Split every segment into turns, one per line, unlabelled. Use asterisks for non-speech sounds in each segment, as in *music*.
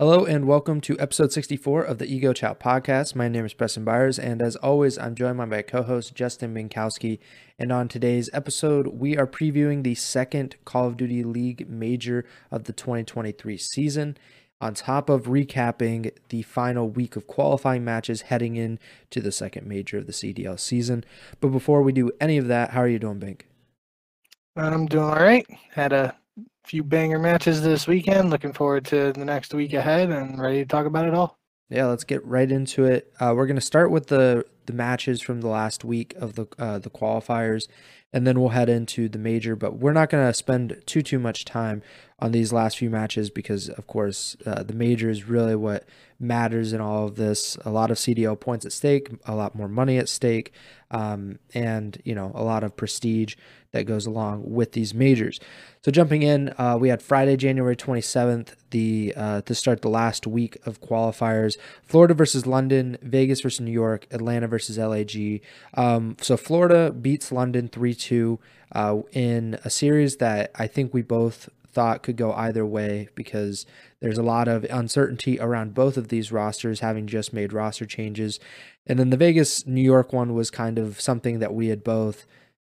Hello and welcome to episode 64 of the Ego Chat podcast. My name is Preston Byers, and as always, I'm joined by my co host Justin Minkowski. And on today's episode, we are previewing the second Call of Duty League major of the 2023 season, on top of recapping the final week of qualifying matches heading in to the second major of the CDL season. But before we do any of that, how are you doing, Bink?
I'm doing all right. Had a few banger matches this weekend. Looking forward to the next week ahead and ready to talk about it all.
Yeah, let's get right into it. Uh, we're going to start with the the matches from the last week of the uh, the qualifiers, and then we'll head into the major. But we're not going to spend too too much time on these last few matches because, of course, uh, the major is really what matters in all of this. A lot of CDL points at stake, a lot more money at stake, um, and you know a lot of prestige that goes along with these majors. So jumping in, uh, we had Friday, January 27th, the uh, to start the last week of qualifiers. Florida versus London, Vegas versus New York, Atlanta versus LAG. Um, so Florida beats London 3-2 uh, in a series that I think we both thought could go either way because there's a lot of uncertainty around both of these rosters having just made roster changes. And then the Vegas New York one was kind of something that we had both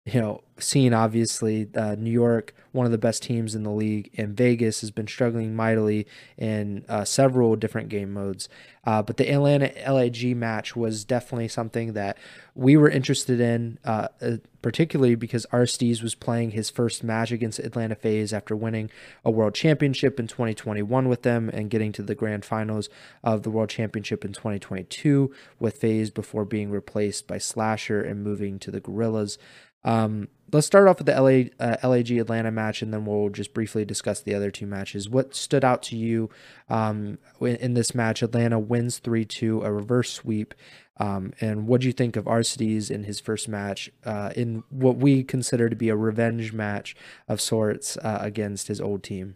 you know, seen obviously uh, New York, one of the best teams in the league, and Vegas has been struggling mightily in uh, several different game modes. Uh, but the Atlanta LAG match was definitely something that we were interested in, uh, uh, particularly because Arcitys was playing his first match against Atlanta FaZe after winning a world championship in 2021 with them and getting to the grand finals of the world championship in 2022 with FaZe before being replaced by Slasher and moving to the Gorillas. Um, let's start off with the LA uh, LAG Atlanta match, and then we'll just briefly discuss the other two matches. What stood out to you um, in this match? Atlanta wins three two, a reverse sweep. Um, and what do you think of Arcitys in his first match uh, in what we consider to be a revenge match of sorts uh, against his old team?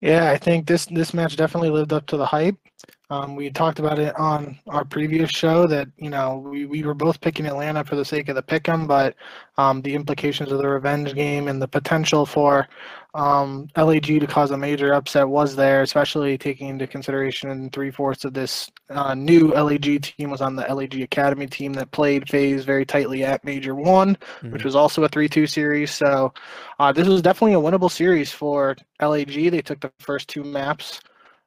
Yeah, I think this this match definitely lived up to the hype. Um, we talked about it on our previous show that you know we, we were both picking Atlanta for the sake of the pick 'em, but um, the implications of the revenge game and the potential for um, LAG to cause a major upset was there, especially taking into consideration three fourths of this uh, new LAG team was on the LAG Academy team that played FaZe very tightly at Major One, mm-hmm. which was also a three-two series. So uh, this was definitely a winnable series for LAG. They took the first two maps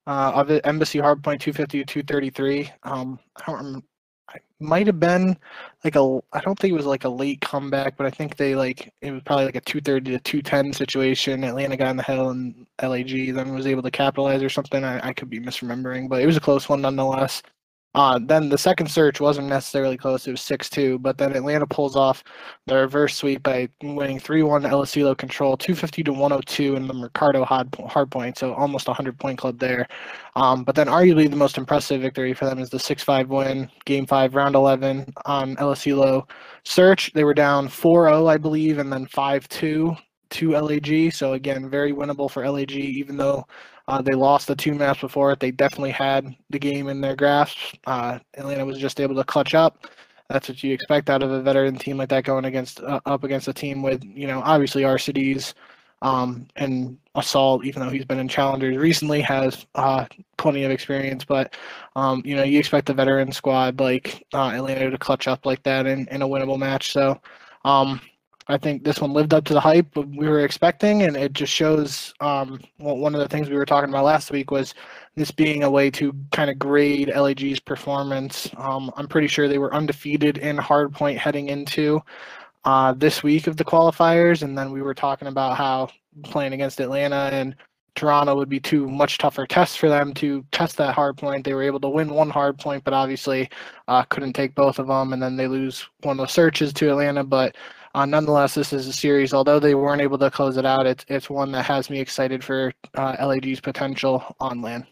uh, of it, Embassy Hardpoint 250 to 233. Um, I don't might have been like a. I don't think it was like a late comeback, but I think they like it was probably like a 230 to 210 situation. Atlanta got in the hell and LAG then was able to capitalize or something. I, I could be misremembering, but it was a close one nonetheless. Uh, then the second search wasn't necessarily close. It was 6 2, but then Atlanta pulls off the reverse sweep by winning 3 1 El Asilo control, 250 to 102 in the Mercado hard, point, so almost a 100 point club there. Um, but then, arguably, the most impressive victory for them is the 6 5 win, game 5, round 11 on El Asilo search. They were down 4 0, I believe, and then 5 2 to LAG. So, again, very winnable for LAG, even though uh, they lost the two maps before it. They definitely had the game in their grasp. Uh, Atlanta was just able to clutch up. That's what you expect out of a veteran team like that going against uh, up against a team with you know obviously Arcitys um, and Assault, even though he's been in challengers recently, has uh, plenty of experience. But um, you know you expect a veteran squad like uh, Atlanta to clutch up like that in, in a winnable match. So um, I think this one lived up to the hype we were expecting, and it just shows. Um, one of the things we were talking about last week was this being a way to kind of grade LAG's performance. Um, I'm pretty sure they were undefeated in hardpoint heading into uh, this week of the qualifiers, and then we were talking about how playing against Atlanta and Toronto would be two much tougher tests for them to test that hard point. They were able to win one hard point, but obviously uh, couldn't take both of them, and then they lose one of the searches to Atlanta. But uh, nonetheless, this is a series. Although they weren't able to close it out, it's it's one that has me excited for uh, LAG's potential on land.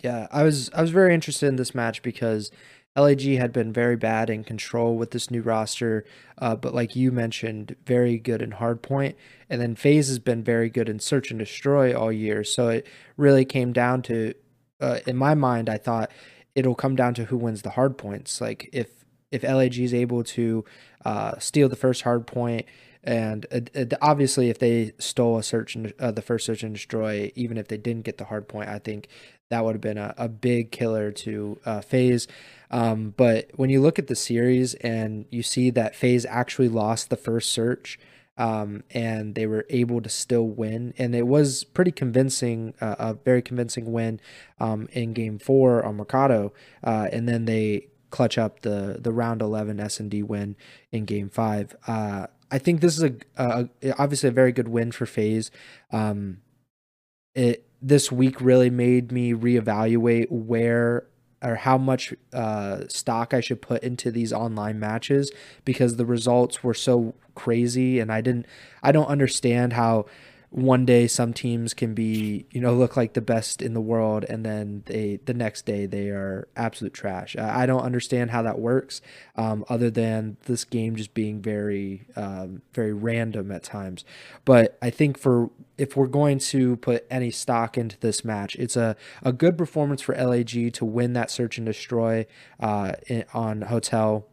Yeah, I was I was very interested in this match because LAG had been very bad in control with this new roster, uh, but like you mentioned, very good in hardpoint, and then FaZe has been very good in search and destroy all year. So it really came down to, uh, in my mind, I thought it'll come down to who wins the hard points. Like if if LAG is able to uh, steal the first hard point, and uh, obviously if they stole a search and uh, the first search and destroy, even if they didn't get the hard point, I think that would have been a, a big killer to uh, FaZe. Um, but when you look at the series and you see that FaZe actually lost the first search, um, and they were able to still win, and it was pretty convincing, uh, a very convincing win um, in Game Four on Mercado, uh, and then they clutch up the the round 11 S&D win in Game Five. Uh, I think this is a, a, obviously a very good win for FaZe. Um, it this week really made me reevaluate where or how much uh, stock I should put into these online matches because the results were so crazy and I didn't I don't understand how one day some teams can be you know look like the best in the world and then they the next day they are absolute trash. I don't understand how that works um, other than this game just being very um, very random at times. But i think for if we're going to put any stock into this match it's a, a good performance for lag to win that search and destroy uh, in, on hotel.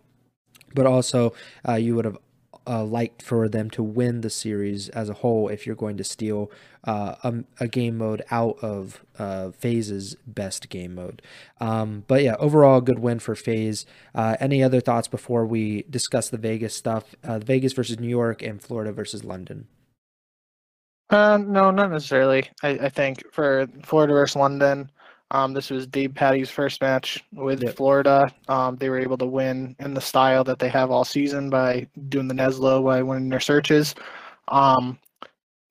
But also uh, you would have uh, liked for them to win the series as a whole if you're going to steal uh, a, a, game mode out of uh, FaZe's best game mode. Um, but yeah, overall, good win for FaZe. Uh, any other thoughts before we discuss the Vegas stuff? Uh, Vegas versus New York and Florida versus London.
Uh, no, not necessarily. I, I think for Florida versus London, um, this was Davpadie's first match with yep. Florida. Um, they were able to win in the style that they have all season by doing the Neslo by winning their searches. Um,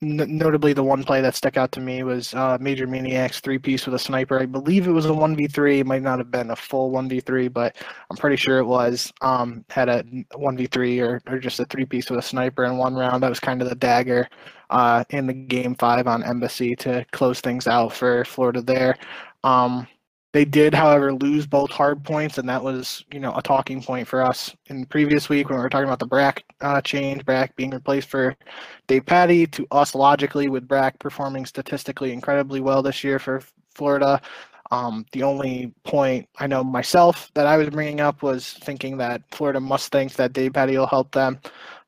n- notably, the one play that stuck out to me was uh, MajorManiak's three piece with a sniper. I believe it was a one v three. It might not have been a full one v three, but I'm pretty sure it was. Um, had a one v three or or just a three piece with a sniper in one round. That was kind of the dagger uh, in the game five on Embassy to close things out for Florida there. Um, they did, however, lose both hard points, and that was, you know, a talking point for us in previous week when we were talking about the Brack uh, change, Brack being replaced for Davpadie. To us, logically, with Brack performing statistically incredibly well this year for Florida, um, the only point I know myself that I was bringing up was thinking that Florida must think that Davpadie will help them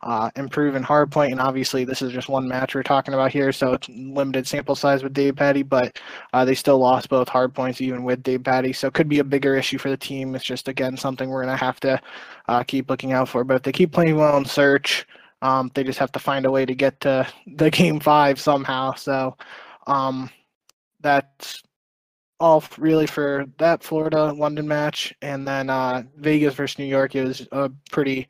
uh, improve in hardpoint. And obviously, this is just one match we're talking about here, so it's limited sample size with Davpadie, but uh, they still lost both hardpoints even with Davpadie. So it could be a bigger issue for the team. It's just, again, something we're going to have to uh, keep looking out for. But if they keep playing well in search, um, they just have to find a way to get to *laughs* the game five somehow. So um, that's all really for that Florida London match. And then uh, Vegas versus New York, it was a pretty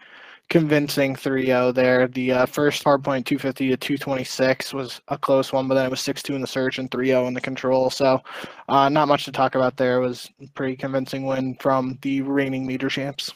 convincing 3-0 there. The uh, first hardpoint 250 to 226 was a close one, but then it was 6-2 in the search and 3-0 in the control. So uh, not much to talk about there. It was pretty convincing win from the reigning meter champs.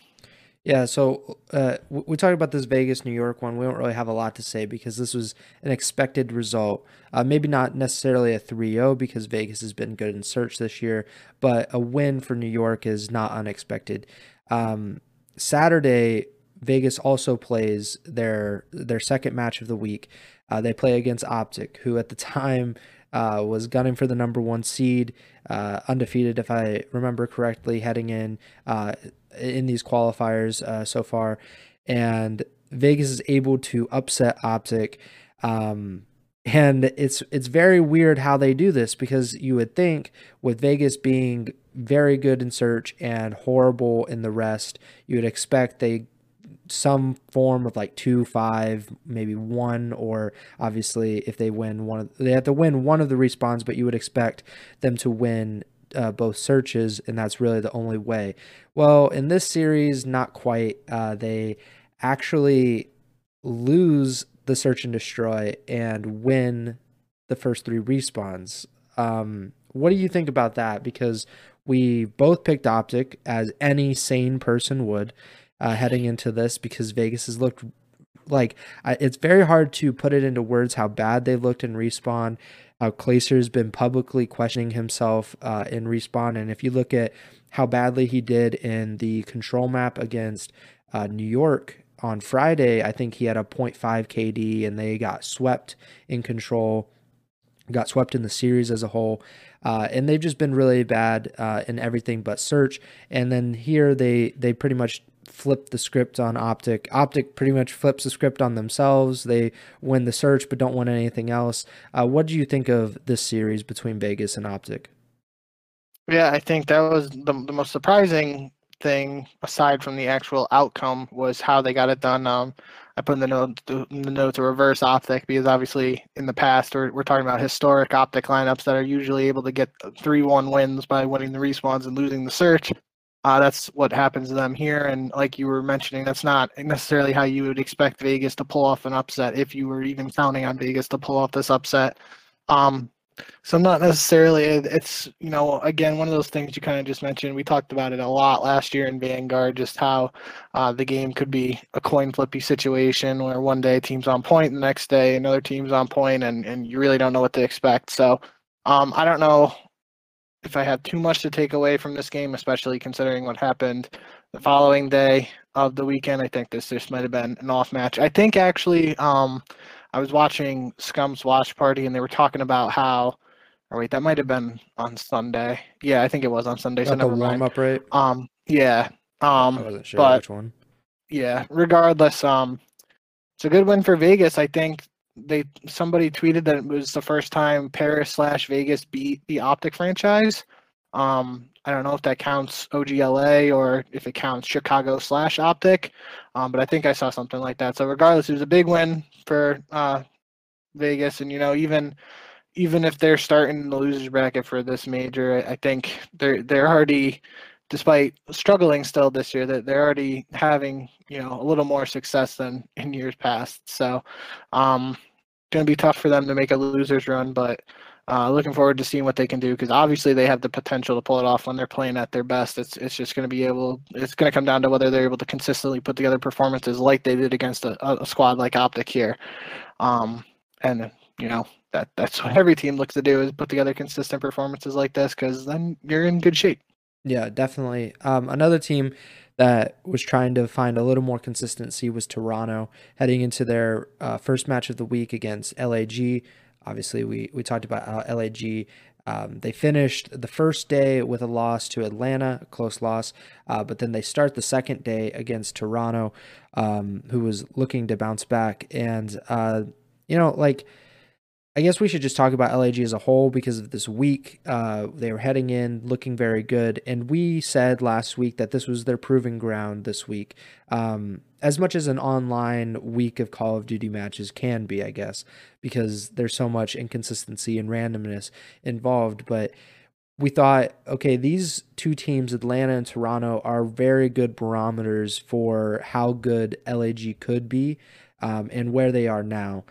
Yeah, so uh, we talked about this Vegas New York one. We don't really have a lot to say because this was an expected result. Uh, maybe not necessarily a 3 0 because Vegas has been good in search this year, but a win for New York is not unexpected. Um, Saturday, Vegas also plays their their second match of the week. Uh, they play against Optic, who at the time uh, was gunning for the number one seed, uh, undefeated if I remember correctly, heading in uh, in these qualifiers uh, so far, and Vegas is able to upset Optic. Um, and it's it's very weird how they do this because you would think with Vegas being very good in search and horrible in the rest, you would expect they some form of like two, five, maybe one, or obviously if they win one of they have to win one of the respawns, but you would expect them to win uh, both searches, and that's really the only way. Well, in this series, not quite. Uh, they actually lose the search and destroy and win the first three respawns. Um, what do you think about that? Because we both picked Optic as any sane person would uh, heading into this because Vegas has looked like it's very hard to put it into words how bad they looked in respawn. How Clayster's been publicly questioning himself uh, in respawn, and if you look at how badly he did in the control map against uh, New York on Friday, I think he had a 0.5 KD, and they got swept in control, got swept in the series as a whole. Uh, and they've just been really bad uh, in everything but search. And then here they they pretty much flip the script on Optic. Optic pretty much flips the script on themselves. They win the search but don't win anything else. Uh, what do you think of this series between Vegas and Optic?
Yeah, I think that was the, the most surprising thing aside from the actual outcome was how they got it done. Um, I put in the note the, note to reverse optic because obviously in the past we're, we're talking about historic optic lineups that are usually able to get three one wins by winning the respawns and losing the search. Uh, that's what happens to them here, and like you were mentioning, that's not necessarily how you would expect Vegas to pull off an upset if you were even counting on Vegas to pull off this upset. Um, so not necessarily. It's you know again one of those things you kind of just mentioned. We talked about it a lot last year in Vanguard, just how uh, the game could be a coin flippy situation where one day team's on point, the next day another team's on point, and and you really don't know what to expect. So um, I don't know if I have too much to take away from this game, especially considering what happened the following day of the weekend. I think this just might have been an off match. I think actually. Um, I was watching Scump's Watch Party and they were talking about how or wait, that might have been on Sunday. Yeah, I think it was on Sunday. so never warm
up right?
Um, yeah. Um,
I wasn't sure
but,
which one.
Yeah. Regardless, um, it's a good win for Vegas. I think they somebody tweeted that it was the first time Paris slash Vegas beat the Optic franchise. Um, I don't know if that counts OGLA or if it counts Chicago slash Optic, um, but I think I saw something like that. So regardless, it was a big win for uh, Vegas, and you know even even if they're starting the losers bracket for this major, I think they're they're already, despite struggling still this year, that they're already having you know a little more success than in years past. So, um, going to be tough for them to make a losers run, but uh, looking forward to seeing what they can do because obviously they have the potential to pull it off when they're playing at their best. It's it's just going to be able. It's going to come down to whether they're able to consistently put together performances like they did against a, a squad like Optic here. Um, and you know that that's what every team looks to do is put together consistent performances like this because then you're in good shape.
Yeah, definitely. Um, another team that was trying to find a little more consistency was Toronto heading into their uh, first match of the week against LAG. Obviously, we we talked about LAG. Um, they finished the first day with a loss to Atlanta, a close loss, uh, but then they start the second day against Toronto, um, who was looking to bounce back. And, uh, you know, like I guess we should just talk about LAG as a whole because of this week. Uh, they were heading in looking very good. And we said last week that this was their proving ground this week. Um, as much as an online week of Call of Duty matches can be, I guess, because there's so much inconsistency and randomness involved. But we thought, okay, these two teams, Atlanta and Toronto, are very good barometers for how good LAG could be um, and where they are now.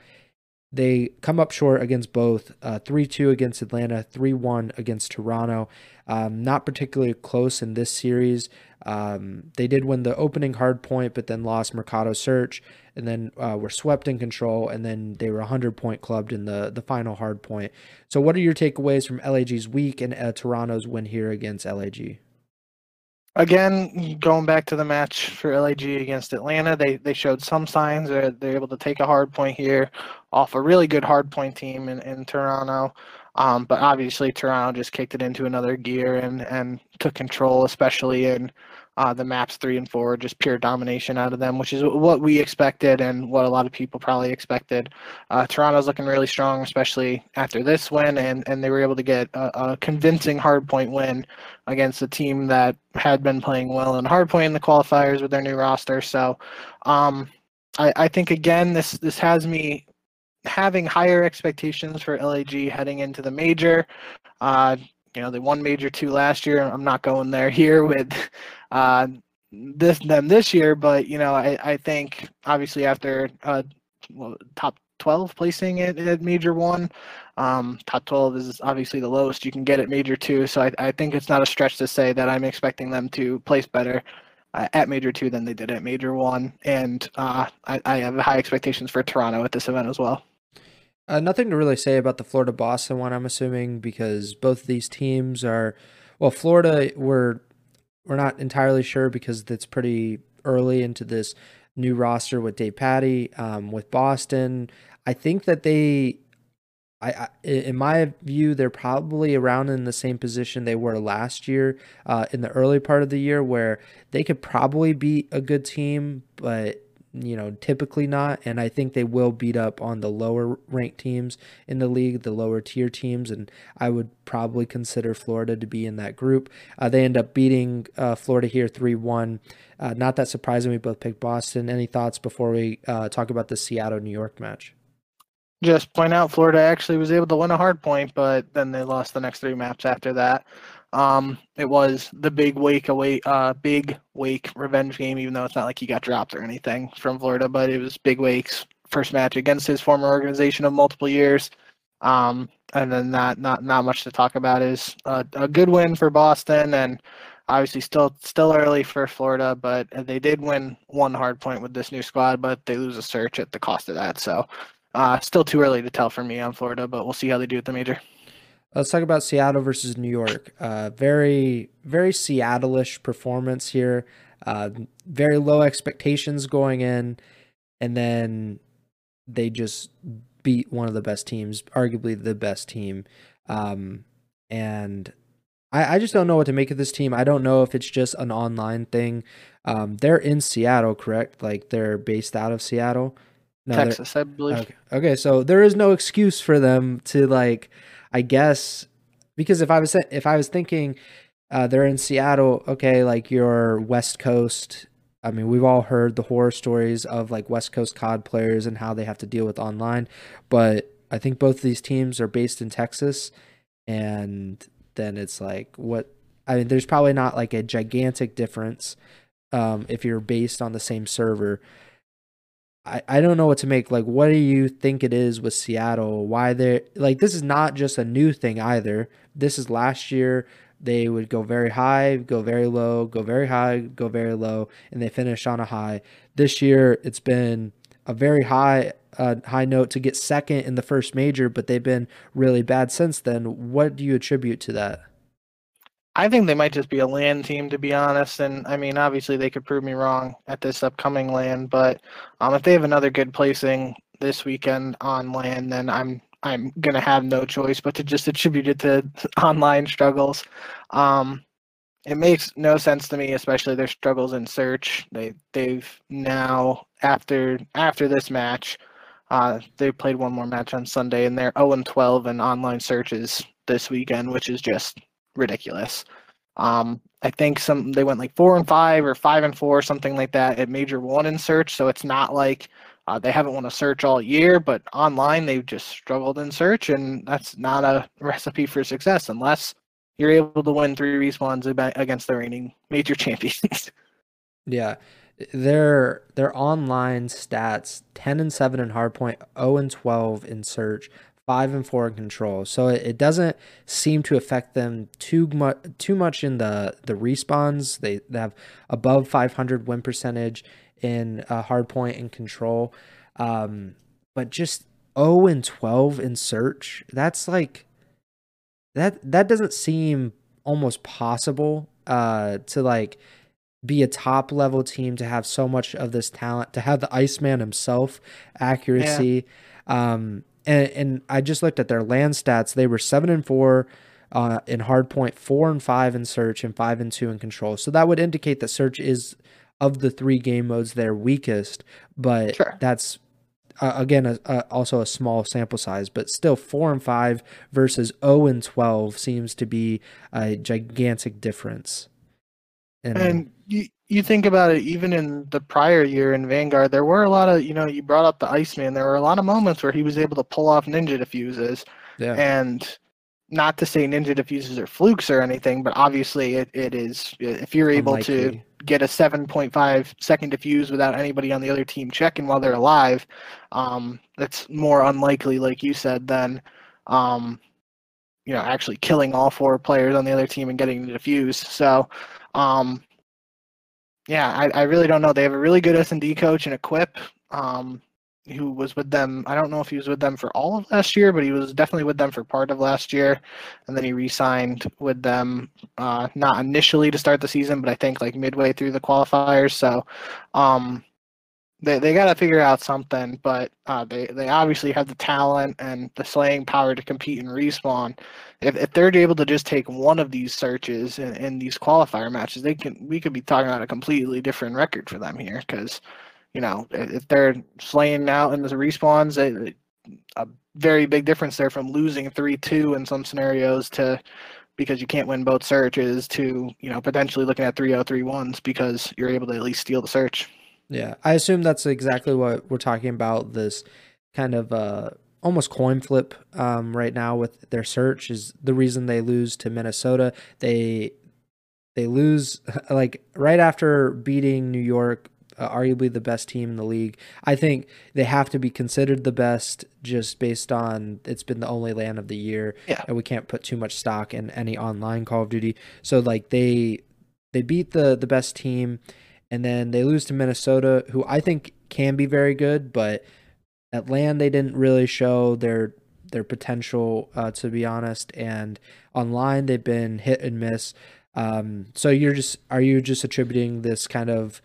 They come up short against both uh, 3 2 against Atlanta, 3 1 against Toronto. Um, not particularly close in this series. Um, they did win the opening hard point, but then lost Mercado Search, and then uh, were swept in control, and then they were 100 point clubbed in the, the final hard point. So, what are your takeaways from LAG's week and uh, Toronto's win here against LAG?
Again, going back to the match for LAG against Atlanta, they they showed some signs that they're able to take a hard point here off a really good hard point team in, in Toronto. Um, but obviously, Toronto just kicked it into another gear and, and took control, especially in uh, the maps three and four, just pure domination out of them, which is what we expected and what a lot of people probably expected. Uh, Toronto's looking really strong, especially after this win, and, and they were able to get a, a convincing hardpoint win against a team that had been playing well in hardpoint in the qualifiers with their new roster. So um, I, I think, again, this, this has me having higher expectations for LAG heading into the major. Uh, you know, they won major two last year. I'm not going there *laughs* here with uh, this them this year, but you know, I, I think obviously after uh, well, top 12 placing at, at major one, um, top 12 is obviously the lowest you can get at major two. So I, I think it's not a stretch to say that I'm expecting them to place better uh, at major two than they did at major one. And uh, I, I have high expectations for Toronto at this event as well.
Uh, nothing to really say about the Florida Boston one, I'm assuming, because both of these teams are, well, Florida, we're, we're not entirely sure because it's pretty early into this new roster with Davpadie. Um, with Boston, I think that they, I, I, in my view, they're probably around in the same position they were last year uh, in the early part of the year, where they could probably be a good team, but you know, typically not. And I think they will beat up on the lower ranked teams in the league, the lower tier teams. And I would probably consider Florida to be in that group. Uh, they end up beating uh, Florida here 3 1. Uh, not that surprising. We both picked Boston. Any thoughts before we uh, talk about the Seattle New York match?
Just point out Florida actually was able to win a hard point, but then they lost the next three maps after that. Um, it was the big wake away, uh, big wake revenge game, even though it's not like he got dropped or anything from Florida, but it was big wake's first match against his former organization of multiple years. Um, and then not not not much to talk about is a, a good win for Boston and obviously still still early for Florida, but they did win one hard point with this new squad, but they lose a search at the cost of that. So uh, still too early to tell for me on Florida, but we'll see how they do at the major.
Let's talk about Seattle versus New York. Uh, very, very Seattle-ish performance here. Uh, very low expectations going in, and then they just beat one of the best teams, arguably the best team. Um, and I, I just don't know what to make of this team. I don't know if it's just an online thing. Um, they're in Seattle, correct? Like they're based out of Seattle.
No, Texas, I believe.
Okay. okay, so there is no excuse for them to like I guess because if I was if I was thinking uh, they're in Seattle, okay, like your West Coast. I mean, we've all heard the horror stories of like West Coast COD players and how they have to deal with online, but I think both of these teams are based in Texas, and then it's like what I mean. There's probably not like a gigantic difference um, if you're based on the same server, I, I don't know what to make. Like, what do you think it is with Seattle? Why they're like, this is not just a new thing either. This is last year. They would go very high, go very low, go very high, go very low, and they finish on a high. This year, it's been a very high uh, high note to get second in the first major, but they've been really bad since then. What do you attribute to that?
I think they might just be a land team, to be honest. And I mean, obviously, they could prove me wrong at this upcoming land, but um, if they have another good placing this weekend on land, then I'm I'm gonna have no choice but to just attribute it to *laughs* online struggles. Um, it makes no sense to me, especially their struggles in search. They they've now after after this match, uh, they played one more match on Sunday, and they're 0 and 12 in online searches this weekend, which is just ridiculous. Um, I think some they went like four and five or five and four, something like that at major one in search. So it's not like uh, they haven't won a search all year, but online they've just struggled in search, and that's not a *laughs* recipe for success unless you're able to win three respawns against the reigning major *laughs* champions.
yeah, their their online stats 10 and 7 in hardpoint 0 and 12 in search five and four in control. So it, it doesn't seem to affect them too much too much in the the respawns. They, they have above 500 win percentage in uh, hard point and control, um, but just 0 and 12 in search. That's like that that doesn't seem almost possible uh, to like be a top level team to have so much of this talent to have the Iceman himself accuracy. Yeah. Um, and, and I just looked at their land stats. They were seven and four uh, in hardpoint, four and five in search, and five and two in control. So that would indicate that search is of the three game modes their weakest, but sure. that's uh, again a, a, also a small sample size, but still four and five versus zero and twelve seems to be a gigantic difference.
And, and you, you think about it, even in the prior year in Vanguard, there were a lot of, you know, you brought up the Iceman. There were a lot of moments where he was able to pull off ninja defuses. Yeah. And not to say ninja defuses are flukes or anything, but obviously it, it is. If you're able Unlikely. to get a 7.5 second defuse without anybody on the other team checking while they're alive, um, that's more unlikely, like you said, than, um, you know, actually killing all four players on the other team and getting the defuse. So, um, yeah, I, I really don't know. They have a really good S and D coach and Equip, um, who was with them. I don't know if he was with them for all of last year, but he was definitely with them for part of last year, and then he re-signed with them, uh, not initially to start the season, but I think like midway through the qualifiers. So, um, they they got to figure out something, but uh, they they obviously have the talent and the slaying power to compete and respawn. If if they're able to just take one of these searches in, in these qualifier matches, they can we could be talking about a completely different record for them here because you know, if they're slaying out in the respawns, a very big difference there from losing three two in some scenarios to because you can't win both searches to you know potentially looking at three oh three ones because you're able to at least steal the search.
Yeah, I assume that's exactly what we're talking about. This kind of uh, almost coin flip um, right now with their search is the reason they lose to Minnesota. They they lose *laughs* like right after beating New York uh, arguably the best team in the league. I think they have to be considered the best just based on it's been the only LAN of the year,
yeah.
and we can't put too much stock in any online Call of Duty. So like they they beat the the best team, and then they lose to Minnesota, who I think can be very good, but at they didn't really show their their potential uh, to be honest, and online they've been hit and miss. Um, so you're just are you just attributing this kind of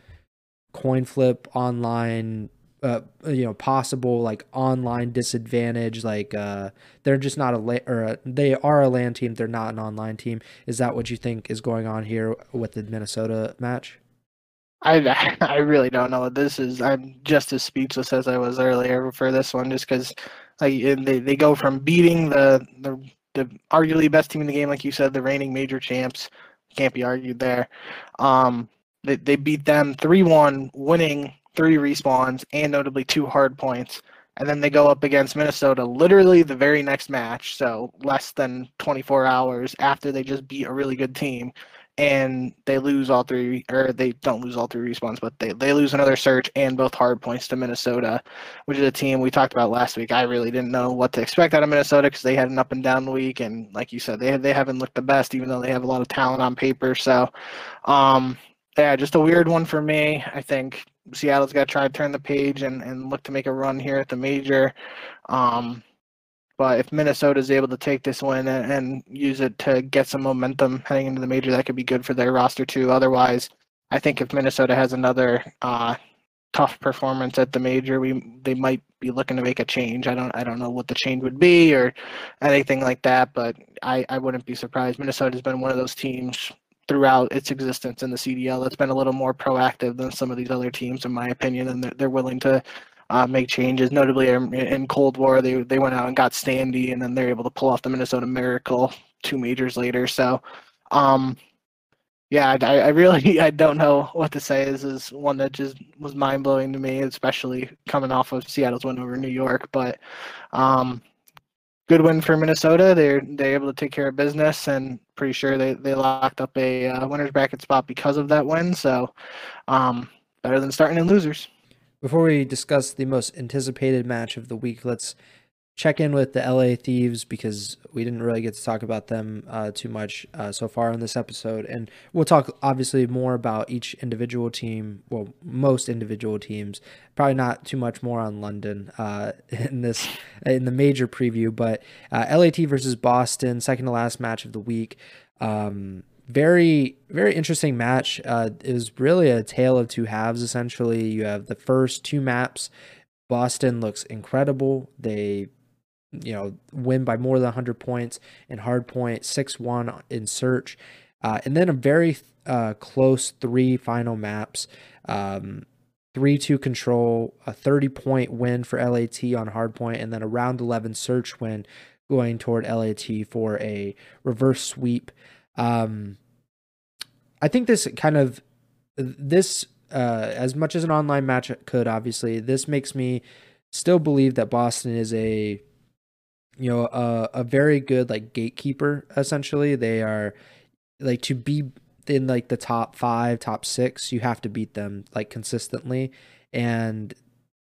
coin flip online uh, you know possible like online disadvantage? Like uh they're just not a la- or a, they are a LAN team they're not an online team. Is that what you think is going on here with the Minnesota match
I *laughs* I really don't know what this is I'm just as speechless as I was earlier for this one just because like they, they go from beating the, the the arguably best team in the game like you said the reigning major champs can't be argued there um they, they beat them 3 1, winning three respawns and notably two hard points. And then they go up against Minnesota literally the very next match, so less than 24 hours after they just beat a really good team. And they lose all three, or they don't lose all three respawns, but they, they lose another search and both hard points to Minnesota, which is a team we talked about last week. I really didn't know what to expect out of Minnesota because they had an up and down week. And like you said, they, they haven't looked the best, even though they have a lot of talent on paper. So, um, yeah, just a weird one for me. I think Seattle's got to try to turn the page and, and look to make a run here at the major. Um, but if Minnesota is able to take this win and, and, use it to get some momentum heading into the major, that could be good for their roster too. Otherwise, I think if Minnesota has another uh, tough performance at the major, we they might be looking to make a change. I don't I don't know what the change would be or anything like that, but I, I wouldn't be surprised. Minnesota's been one of those teams throughout its existence in the CDL that's been a little more proactive than some of these other teams, in my opinion, and they're, they're willing to uh, make changes. Notably, in Cold War, they they went out and got Standy, and then they're able to pull off the Minnesota Miracle two majors later. So, um, yeah, I, I really *laughs* I don't know what to say. This is one that just was mind blowing to me, especially coming off of Seattle's win over New York. But um, good win for Minnesota. They're they're able to take care of business, and pretty sure they, they locked up a uh, winners bracket spot because of that win. So, um, better than starting in losers.
Before we discuss the most anticipated match of the week, let's check in with the LA Thieves because we didn't really get to talk about them uh, too much uh, so far in this episode. And we'll talk obviously more about each individual team, well, most individual teams. Probably not too much more on London uh, *laughs* in this in the major preview, but uh, LAT versus Boston, second to last match of the week. Um, very very interesting match. Uh, it was really a tale of two halves. Essentially, you have the first two maps. Boston looks incredible. They you know, win by more than 100 points in hardpoint, 6 1 in search. Uh, and then a very uh, close three final maps. Um, 3 2 control, a 30 point win for LAT on hardpoint, and then a round 11 search win going toward LAT for a reverse sweep. Um, I think this kind of, this, uh, as much as an online match could, obviously, this makes me still believe that Boston is a you know a, a very good like gatekeeper essentially. They are like to be in like the top five top six you have to beat them like consistently. And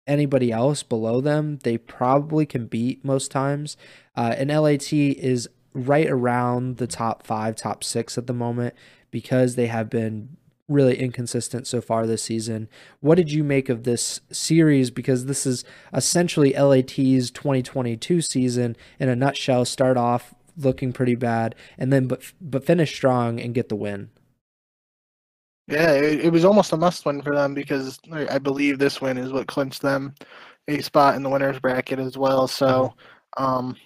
anybody else below them they probably can beat most times. Uh, and lat is right around the top five top six at the moment because they have been really inconsistent so far this season. What did you make of this series? Because this is essentially LAT's 2022 season in a nutshell. Start off looking pretty bad, and then but but finish strong and get the win.
Yeah, it, it was almost a must win for them because I believe this win is what clinched them a spot in the winners bracket as well. So, mm-hmm. um,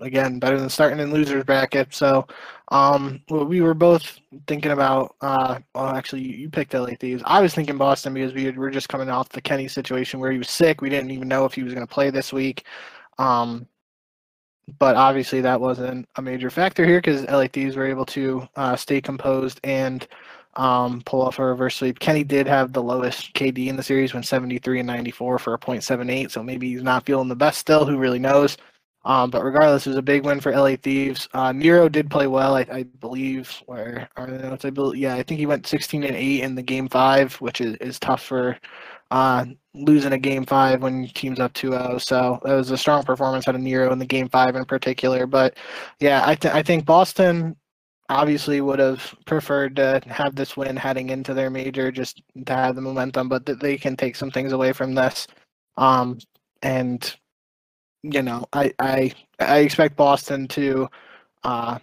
again better than starting in losers bracket. So um, we were both thinking about. Uh, well, actually, you picked LA Thieves. I was thinking Boston because we were just coming off the Kenny situation where he was sick. We didn't even know if he was going to play this week. Um, but obviously that wasn't a major factor here because LA Thieves were able to uh, stay composed and um, pull off a reverse sweep. Kenny did have the lowest KD in the series, when 73 and 94 for a .78, so maybe he's not feeling the best still. Who really knows? Um, but regardless, it was a big win for LA Thieves. Uh, Nero did play well, I, I believe. Where are the notes? I believe, yeah, I think he went 16 and 8 in the game five, which is, is tough for uh, losing a game five when team's up 2-0. So that was a strong performance out of Nero in the game five in particular. But yeah, I, th- I think Boston obviously would have preferred to have this win heading into their major just to have the momentum, but they can take some things away from this. Um, and you know, I I I expect Boston to uh,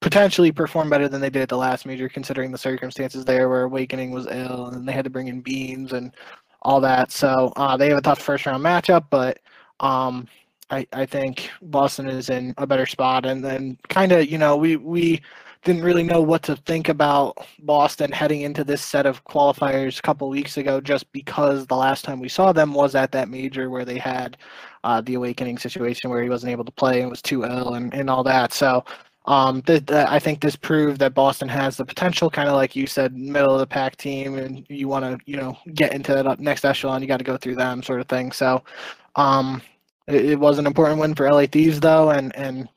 potentially perform better than they did at the last major, considering the circumstances there, where Owakening was ill and they had to bring in Beans and all that. So uh, they have a tough first round matchup, but um, I, I think Boston is in a better spot. And then kind of, you know, we, we didn't really know what to think about Boston heading into this set of qualifiers a couple weeks ago, just because the last time we saw them was at that major where they had uh, the Owakening situation where he wasn't able to play and was too ill and, and all that. So um, th- th- I think this proved that Boston has the potential, kind of like you said, middle of the pack team, and you want to, you know, get into that next echelon, you got to go through them, sort of thing. So, um, it, it was an important win for LA Thieves, though, and and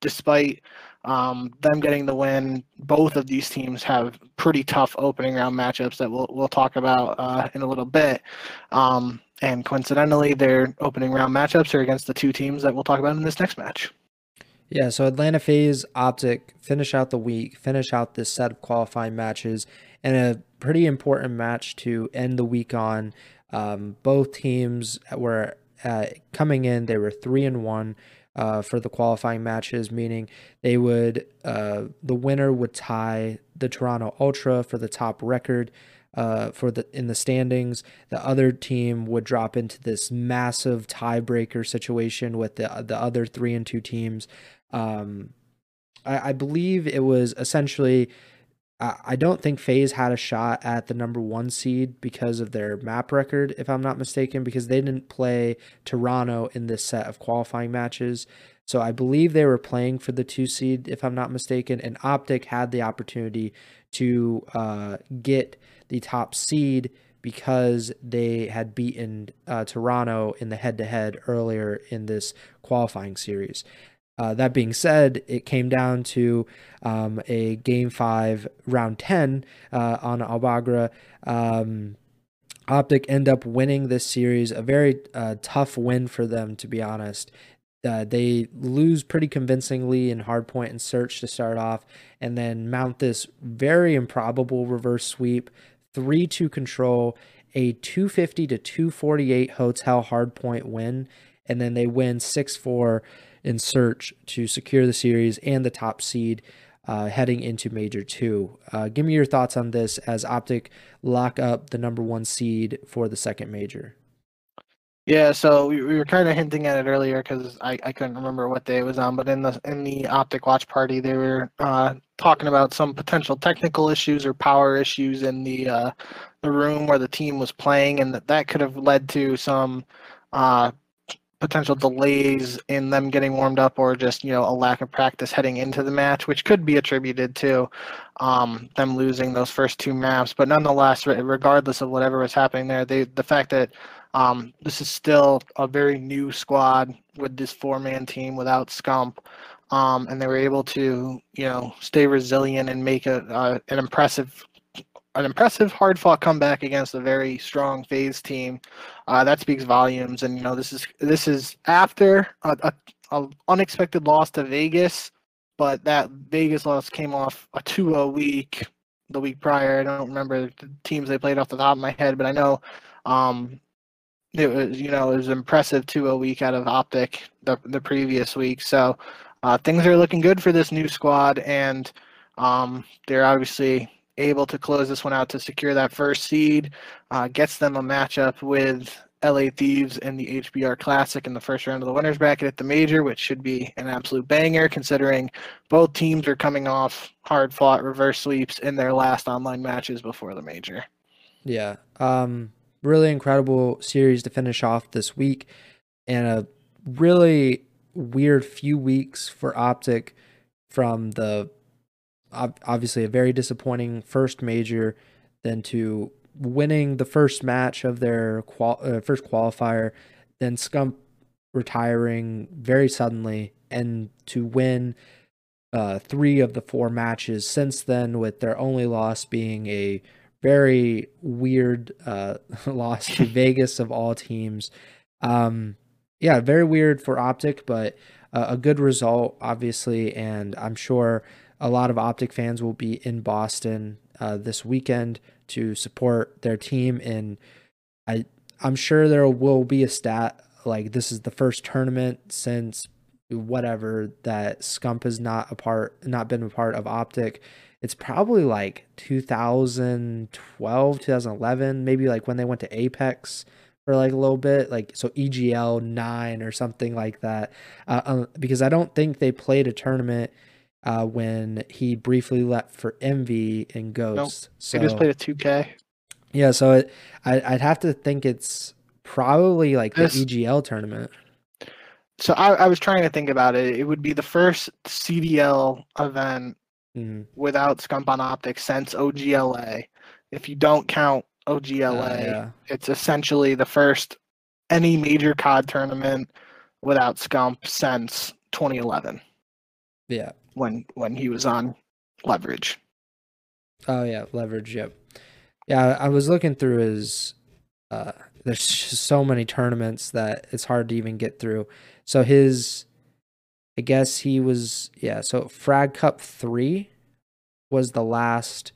despite um, them getting the win, both of these teams have pretty tough opening round matchups that we'll we'll talk about uh, in a little bit. Um, and coincidentally, their opening round matchups are against the two teams that we'll talk about in this next match.
Yeah, so Atlanta FaZe Optic finish out the week, finish out this set of qualifying matches, and a pretty important match to end the week on. Um, both teams were uh, coming in, they were three and one uh, for the qualifying matches, meaning they would uh, the winner would tie the Toronto Ultra for the top record. Uh, for the in the standings, the other team would drop into this massive tiebreaker situation with the the other three and two teams. Um, I, I believe it was essentially I don't think FaZe had a shot at the number one seed because of their map record, if I'm not mistaken, because they didn't play Toronto in this set of qualifying matches. So I believe they were playing for the two seed, if I'm not mistaken, and Optic had the opportunity to uh, get the top seed because they had beaten uh, Toronto in the head to head earlier in this qualifying series. Uh, that being said, it came down to um, a game five, round 10 uh, on Al Bagra. Um, Optic end up winning this series, a very uh, tough win for them, to be honest. Uh, they lose pretty convincingly in hardpoint and search to start off, and then mount this very improbable reverse sweep, 3 2 control, a 250 to 248 hotel hardpoint win, and then they win 6 4 in search to secure the series and the top seed uh, heading into Major 2. Uh, give me your thoughts on this as Optic lock up the number one seed for the second Major.
Yeah, so we, we were kind of hinting at it earlier because I, I couldn't remember what day it was on, but in the in the Optic watch party, they were uh, talking about some potential technical issues or power issues in the uh, the room where the team was playing, and that that could have led to some uh, potential delays in them getting warmed up or just you know a lack of practice heading into the match which could be attributed to um, them losing those first two maps. But nonetheless regardless of whatever was happening there they, the fact that um, this is still a very new squad with this four man team without scump um, and they were able to you know stay resilient and make a, uh, an impressive an impressive hard fought comeback against a very strong FaZe team. Uh, that speaks volumes. And you know this is this is after a, a, a, unexpected loss to Vegas, but that Vegas loss came off a 2-0 week the week prior. I don't remember the teams they played off the top of my head, but I know um, it was you know it was impressive 2-0 week out of Optic the the previous week. So uh, things are looking good for this new squad, and um, they're obviously able to close this one out to secure that first seed, uh, gets them a matchup with LA Thieves in the HBR Classic in the first round of the winners bracket at the major, which should be an absolute banger considering both teams are coming off hard fought reverse sweeps in their last online matches before the major.
Yeah. Um, really incredible series to finish off this week and a really weird few weeks for Optic from the obviously a very disappointing first major, then to winning the first match of their qual- uh, first qualifier, then Scump retiring very suddenly, and to win uh, three of the four matches since then, with their only loss being a very weird uh, *laughs* loss to *laughs* Vegas of all teams. Um, yeah, very weird for Optic, but uh, a good result, obviously, and I'm sure a lot of Optic fans will be in Boston uh, this weekend to support their team. And I, I'm sure there will be a stat like this is the first tournament since whatever that Scump has not a part, not been a part of Optic. It's probably like 2012, 2011, maybe like when they went to Apex for like a little bit, like so EGL nine or something like that. Uh, um, because I don't think they played a tournament uh, when he briefly left for Envy and Ghost.
Nope. So he just played a 2K.
Yeah, so it, I, I'd have to think it's probably like this, the EGL tournament.
So I, I, was trying to think about it. It would be the first CDL event mm-hmm. without Scump on Optics since OGLA. If you don't count OGLA, uh, yeah. it's essentially the first any major COD tournament without Scump since 2011.
Yeah
when when he was on leverage.
Oh yeah, leverage. Yep. Yeah, I was looking through his. Uh, there's so many tournaments that it's hard to even get through. So his, I guess he was yeah. So Frag Cup three was the last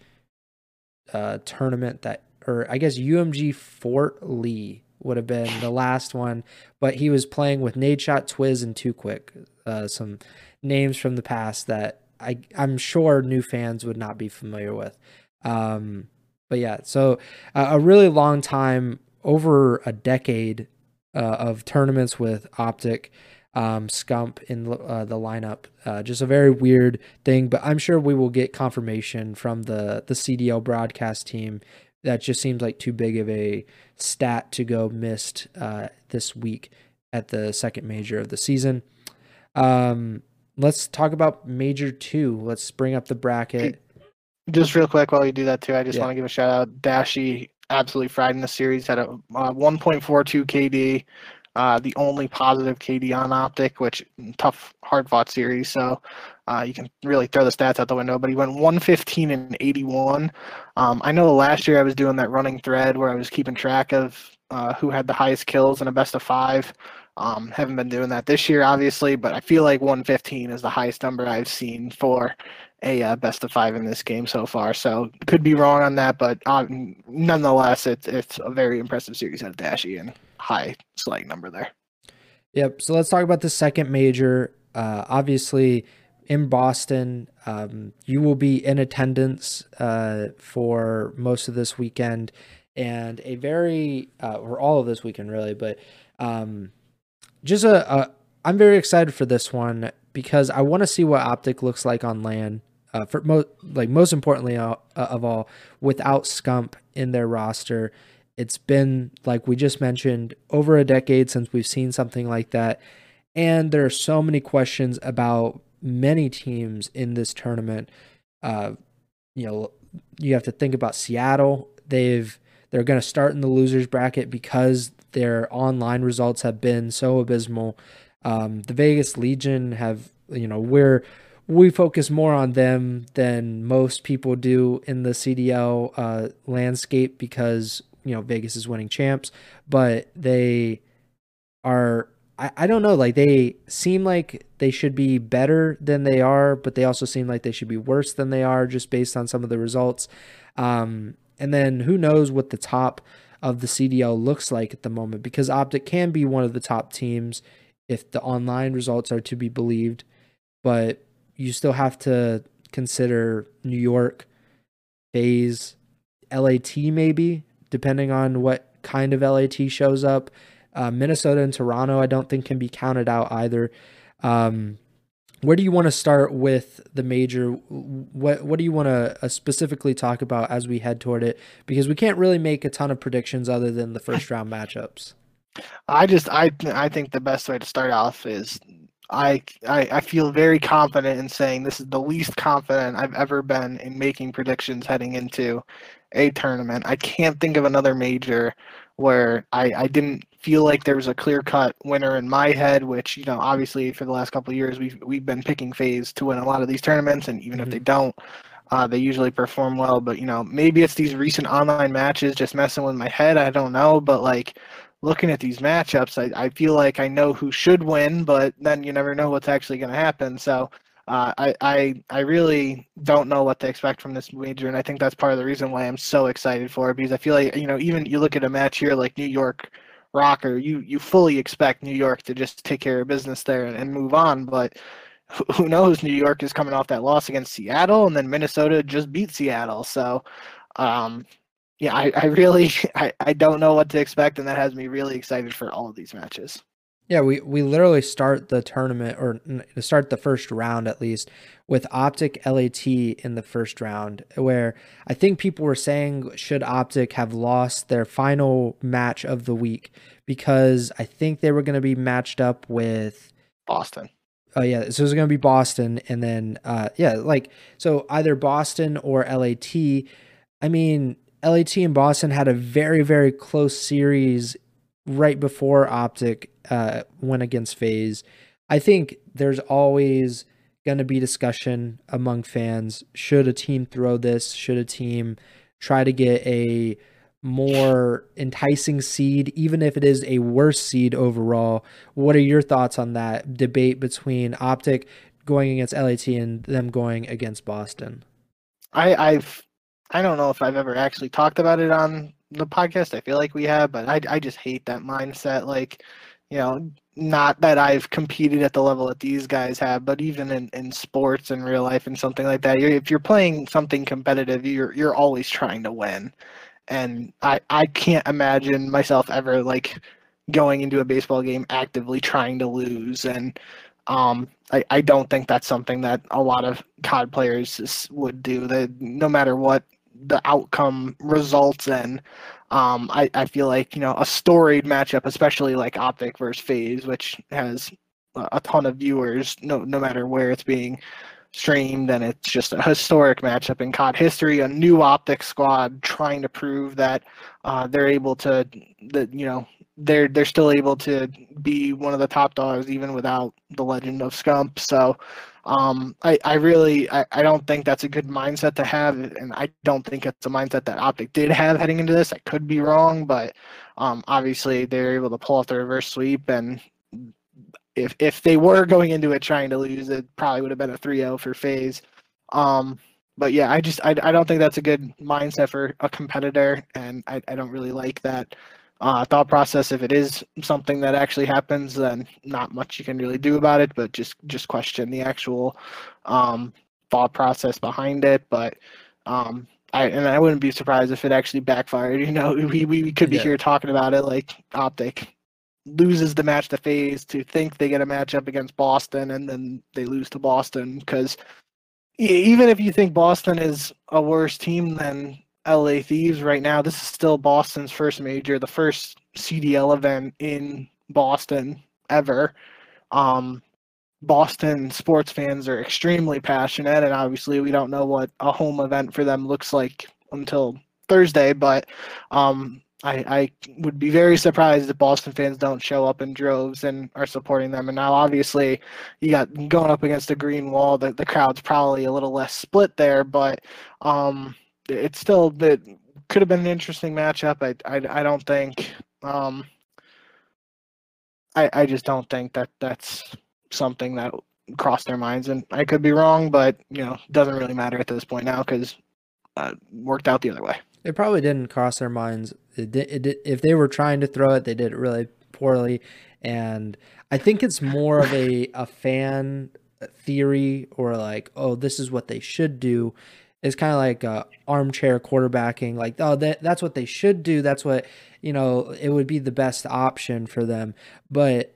uh, tournament that, or I guess UMG Fort Lee would have been the last one, but he was playing with Nadeshot, Twiz, and Too Quick. Uh, some names from the past that I I'm sure new fans would not be familiar with. Um, but yeah, so uh, a really long time, over a decade uh, of tournaments with Optic, um, Scump in uh, the lineup. Uh, just a very weird thing, but I'm sure we will get confirmation from the the CDL broadcast team. That just seems like too big of a stat to go missed uh, this week at the second major of the season. Um, let's talk about major two. Let's bring up the bracket.
Just real quick while you do that too, I just yeah. want to give a shout out. Dashy absolutely fried in the series. Had a uh, 1.42 KD, uh, the only positive KD on Optic, which tough hard fought series. So uh, you can really throw the stats out the window. But he went 115 and 81. Um, I know last year I was doing that running thread where I was keeping track of uh, who had the highest kills in a best of five. Um, haven't been doing that this year, obviously, but I feel like 115 is the highest number I've seen for a uh, best of five in this game so far. So could be wrong on that, but uh, nonetheless, it's it's a very impressive series out of Dashy and high slag number there.
Yep. So let's talk about the second major. Uh, obviously, in Boston, um, you will be in attendance uh, for most of this weekend, and a very uh, or all of this weekend really, but. Um, just a, a I'm very excited for this one because I want to see what Optic looks like on land. Uh, for most, like most importantly uh, uh, of all, without Scump in their roster, it's been like we just mentioned over a decade since we've seen something like that, and there are so many questions about many teams in this tournament. Uh, you know, you have to think about Seattle. They've they're going to start in the losers bracket because their online results have been so abysmal. Um, the Vegas Legion have, you know, we're we focus more on them than most people do in the CDL uh, landscape because you know Vegas is winning champs, but they are. I, I don't know. Like they seem like they should be better than they are, but they also seem like they should be worse than they are, just based on some of the results. Um, and then who knows what the top of the CDL looks like at the moment because Optic can be one of the top teams if the online results are to be believed, but you still have to consider New York, FaZe, LAT maybe, depending on what kind of LAT shows up. Uh, Minnesota and Toronto, I don't think can be counted out either. Um, where do you want to start with the major? What what do you want to uh, specifically talk about as we head toward it? Because we can't really make a ton of predictions other than the first round matchups.
I just I I think the best way to start off is I, I I feel very confident in saying this is the least confident I've ever been in making predictions heading into a tournament. I can't think of another major where I, I didn't feel like there was a clear cut winner in my head, which, you know, obviously for the last couple of years we've we've been picking FaZe to win a lot of these tournaments and even mm-hmm. if they don't, uh, they usually perform well. But you know, maybe it's these recent online matches just messing with my head. I don't know. But like looking at these matchups, I, I feel like I know who should win, but then you never know what's actually going to happen. So uh, I, I I really don't know what to expect from this major, and I think that's part of the reason why I'm so excited for it because I feel like you know even you look at a match here like New York ROKKR, you you fully expect New York to just take care of business there and, and move on, but who knows? New York is coming off that loss against Seattle, and then Minnesota just beat Seattle, so um, yeah, I, I really *laughs* I, I don't know what to expect, and that has me really excited for all of these matches.
Yeah, we, we literally start the tournament or start the first round at least with Optic LAT in the first round, where I think people were saying should Optic have lost their final match of the week because I think they were going to be matched up with
Boston.
Oh yeah, so it was going to be Boston, and then uh, yeah, like so either Boston or LAT. I mean, LAT and Boston had a very very close series right before Optic uh, went against FaZe. I think there's always going to be discussion among fans. Should a team throw this? Should a team try to get a more enticing seed, even if it is a worse seed overall? What are your thoughts on that debate between Optic going against LAT and them going against Boston?
I, I've I don't know if I've ever actually talked about it on the podcast. I feel like we have, but I I just hate that mindset. Like, you know, not that I've competed at the level that these guys have, but even in, in sports and real life and something like that, you're, if you're playing something competitive, you're you're always trying to win. And I I can't imagine myself ever like going into a baseball game actively trying to lose and um, I, I don't think that's something that a lot of COD players would do. That no matter what the outcome results in. Um, I, I feel like you know a storied matchup, especially like Optic versus FaZe, which has a ton of viewers, no no matter where it's being streamed, and it's just a historic matchup in COD history. A new Optic squad trying to prove that uh, they're able to that you know they're they're still able to be one of the top dogs even without the legend of Scump. So um, I, I really I, I don't think that's a good mindset to have and I don't think it's a mindset that Optic did have heading into this. I could be wrong, but um, obviously they're able to pull off the reverse sweep and if if they were going into it trying to lose, it probably would have been a 3-0 for FaZe. Um, but yeah, I just I, I don't think that's a good mindset for a competitor, and I, I don't really like that uh, thought process. If it is something that actually happens, then not much you can really do about it. But just just question the actual um, thought process behind it. But um, I and I wouldn't be surprised if it actually backfired. *laughs* You know, we we could be yeah. here talking about it like Optic loses the match to FaZe to think they get a matchup against Boston and then they lose to Boston because even if you think Boston is a worse team than LA Thieves right now. This is still Boston's first major, the first CDL event in Boston ever. Um, Boston sports fans are extremely passionate, and obviously, we don't know what a home event for them looks like until Thursday. But um, I, I would be very surprised if Boston fans don't show up in droves and are supporting them. And now, obviously, you got going up against a green wall. The the crowd's probably a little less split there, but um, it's still that could have been an interesting matchup. I I, I don't think um I I just don't think that that's something that crossed their minds and I could be wrong, but you know, doesn't really matter at this point now cuz uh, worked out the other way.
It probably didn't cross their minds. It did, it did, if they were trying to throw it, they did it really poorly and I think it's more of a a fan theory or like, oh, this is what they should do It's kind of like uh, armchair quarterbacking. Like, oh, that that's what they should do. That's what you know. It would be the best option for them. But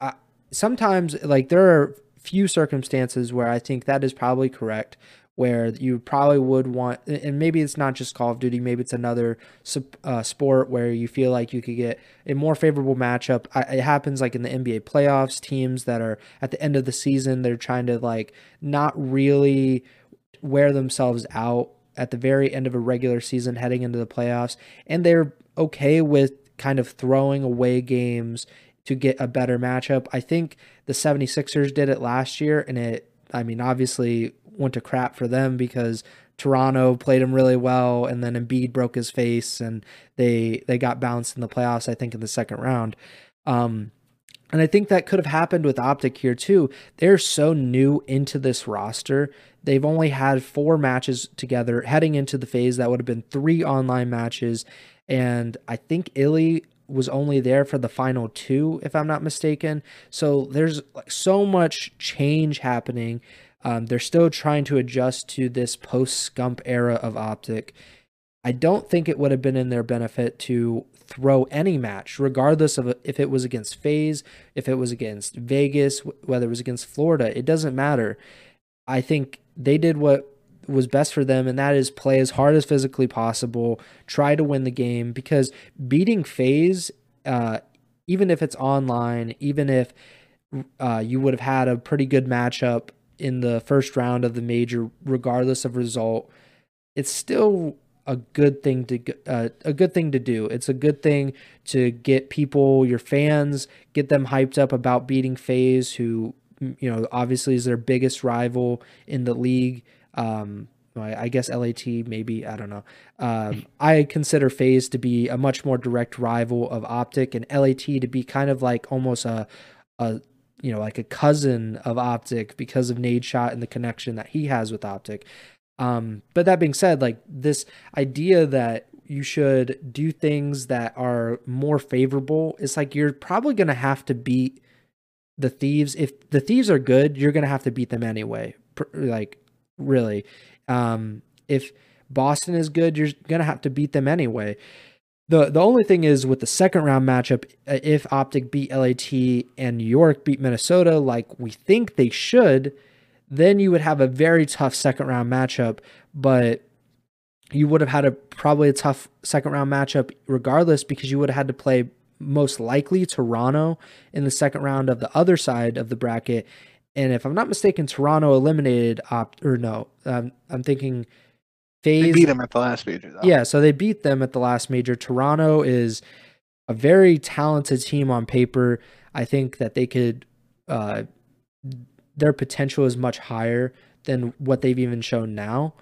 I, sometimes, like, there are few circumstances where I think that is probably correct where you probably would want, and maybe it's not just Call of Duty, maybe it's another uh, sport where you feel like you could get a more favorable matchup. It happens like in the NBA playoffs, teams that are at the end of the season, they're trying to like not really wear themselves out at the very end of a regular season heading into the playoffs, and they're okay with kind of throwing away games to get a better matchup. I think the 76ers did it last year, and it, I mean, obviously went to crap for them because Toronto played him really well, and then Embiid broke his face, and they they got bounced in the playoffs. I think in the second round. Um, and I think that could have happened with Optic here too. They're so new into this roster. They've only had four matches together heading into the FaZe. That would have been three online matches. And I think Illy was only there for the final two, if I'm not mistaken. So there's like so much change happening um, they're still trying to adjust to this post Scump era of Optic. I don't think it would have been in their benefit to throw any match, regardless of if it was against FaZe, if it was against Vegas, whether it was against Florida. It doesn't matter. I think they did what was best for them, and that is play as hard as physically possible, try to win the game, because beating FaZe, uh, even if it's online, even if uh, you would have had a pretty good matchup in the first round of the major, regardless of result, it's still a good thing to uh, a good thing to do. It's a good thing to get people, your fans, get them hyped up about beating FaZe, who you know obviously is their biggest rival in the league. Um, I guess LAT maybe I don't know. Um, I consider FaZe to be a much more direct rival of Optic, and LAT to be kind of like almost a a you know, like a cousin of Optic because of Nadeshot and the connection that he has with Optic. Um, but that being said, like this idea that you should do things that are more favorable, it's like you're probably going to have to beat the thieves. If the thieves are good, you're going to have to beat them anyway. Like, really. Um, if Boston is good, you're going to have to beat them anyway. The the only thing is with the second round matchup, uh, if Optic beat LAT and New York beat Minnesota, like we think they should, then you would have a very tough second round matchup. But you would have had a probably a tough second round matchup regardless because you would have had to play most likely Toronto in the second round of the other side of the bracket. And if I'm not mistaken, Toronto eliminated opt or no, um, I'm thinking
FaZe they beat them at the last major. Though.
Yeah, so they beat them at the last major. Toronto is a very talented team on paper. I think that they could, uh, their potential is much higher than what they've even shown now.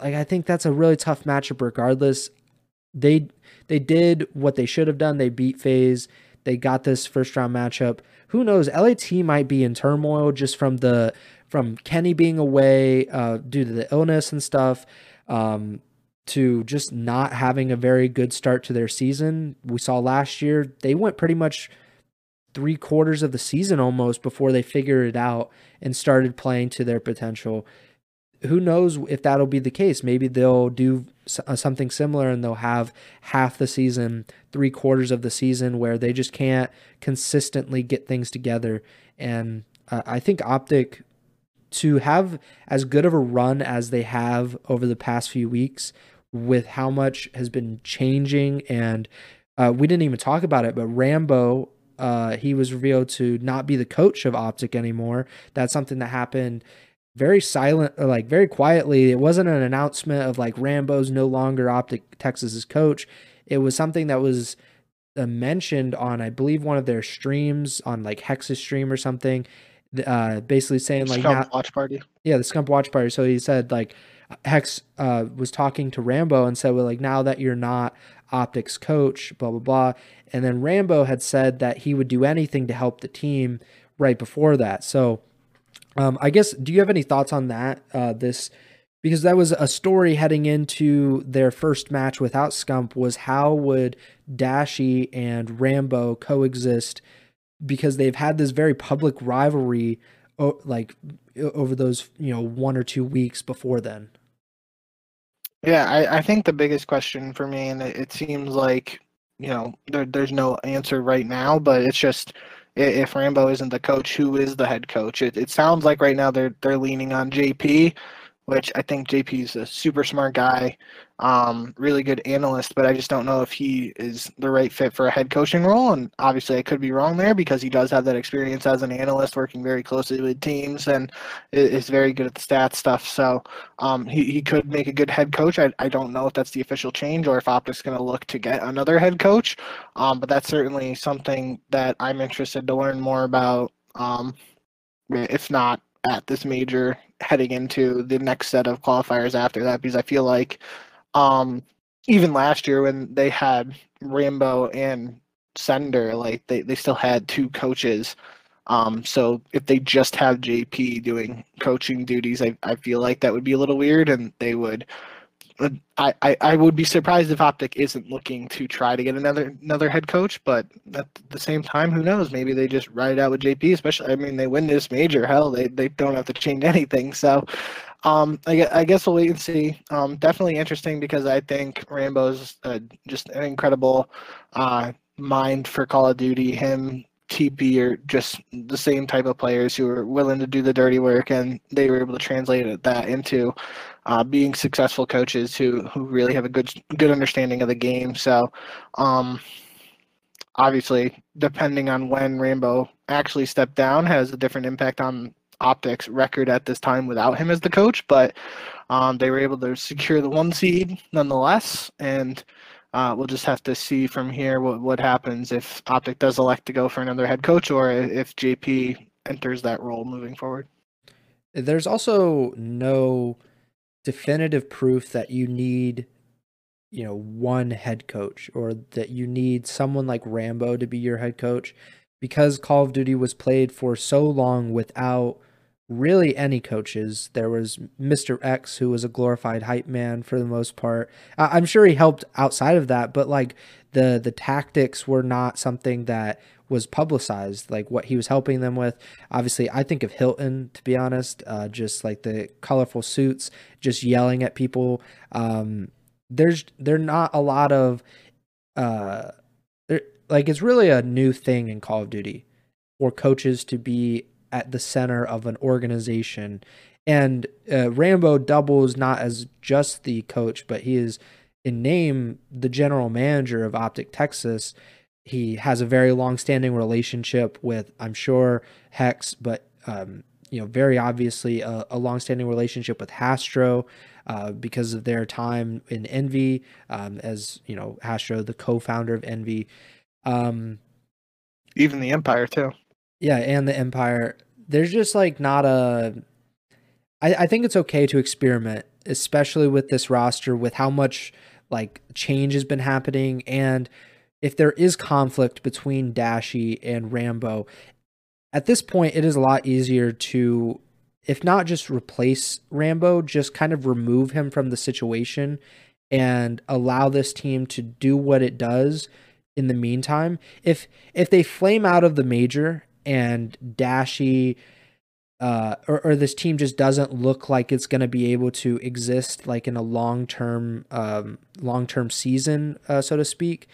Like I think that's a really tough matchup. Regardless, they they did what they should have done. They beat FaZe. They got this first round matchup. Who knows? LAT might be in turmoil just from the from Kenny being away uh, due to the illness and stuff, um, to just not having a very good start to their season. We saw last year they went pretty much three quarters of the season almost before they figured it out and started playing to their potential. Who knows if that'll be the case? Maybe they'll do uh, something similar and they'll have half the season, three quarters of the season where they just can't consistently get things together. And uh, I think Optic to have as good of a run as they have over the past few weeks with how much has been changing and uh, we didn't even talk about it but rambo uh, he was revealed to not be the coach of optic anymore that's something that happened very silent like very quietly it wasn't an announcement of like rambo's no longer optic texas's coach it was something that was uh, mentioned on i believe one of their streams on like hex's stream or something uh, basically saying like
Scump watch party.
Yeah, the Scump watch party. So he said like Hex uh, was talking to Rambo and said, well, like now that you're not optics coach, blah blah blah. And then Rambo had said that he would do anything to help the team right before that. So um, I guess do you have any thoughts on that? Uh, this because that was a story heading into their first match without Scump was how would Dashy and Rambo coexist because they've had this very public rivalry like over those you know one or two weeks before then?
Yeah, I, I think the biggest question for me, and it, it seems like you know there, there's no answer right now, but it's just if Rambo isn't the coach, who is the head coach? It, it sounds like right now they're they're leaning on JP, which I think JP is a super smart guy, um, really good analyst, but I just don't know if he is the right fit for a head coaching role. And obviously, I could be wrong there because he does have that experience as an analyst, working very closely with teams, and is very good at the stats stuff. So um, he, he could make a good head coach. I, I don't know if that's the official change or if Optic's going to look to get another head coach, um, but that's certainly something that I'm interested to learn more about. Um, if not at this major heading into the next set of qualifiers after that because I feel like um, even last year when they had Rambo and Sender, like they, they still had two coaches. Um, so if they just have JP doing coaching duties, I, I feel like that would be a little weird and they would I, I, I would be surprised if Optic isn't looking to try to get another another head coach, but at the same time, who knows? Maybe they just ride it out with JP. Especially, I mean, they win this major. Hell, they, they don't have to change *laughs* anything. So, um, I, I guess we'll wait and see. Um, definitely interesting because I think Rambo's uh, just an incredible uh, mind for Call of Duty. Him TP are just the same type of players who are willing to do the dirty work, and they were able to translate that into uh, being successful coaches who who really have a good good understanding of the game. So, um, obviously, depending on when Rambo actually stepped down, has a different impact on Optics record at this time without him as the coach. But um, they were able to secure the one seed nonetheless, and uh, we'll just have to see from here what, what happens if Optic does elect to go for another head coach or if JP enters that role moving forward.
There's also no definitive proof that you need, you know, one head coach or that you need someone like Rambo to be your head coach because Call of Duty was played for so long without really any coaches. There was Mr. X, who was a glorified hype man for the most part. I'm sure he helped outside of that, but like the the tactics were not something that was publicized, like what he was helping them with. Obviously, I think of Hilton to be honest, uh, just like the colorful suits, just yelling at people. Um, there's there not a lot of uh, like it's really a new thing in Call of Duty for coaches to be at the center of an organization. And uh, Rambo doubles not as just the coach, but he is in name the general manager of Optic Texas. He has a very long-standing relationship with, I'm sure, Hex, but um, you know, very obviously a, a long-standing relationship with Hastro uh, because of their time in Envy, um, as you know, Hastro, the co-founder of Envy. Um,
Even the Empire too.
Yeah, and the Empire. There's just like not a. I, I think it's okay to experiment, especially with this roster, with how much like change has been happening, and if there is conflict between Dashy and Rambo, at this point it is a lot easier to, if not just replace Rambo, just kind of remove him from the situation and allow this team to do what it does in the meantime. If if they flame out of the major and Dashy uh, or, or this team just doesn't look like it's going to be able to exist like in a long term um, long term season, uh, so to speak,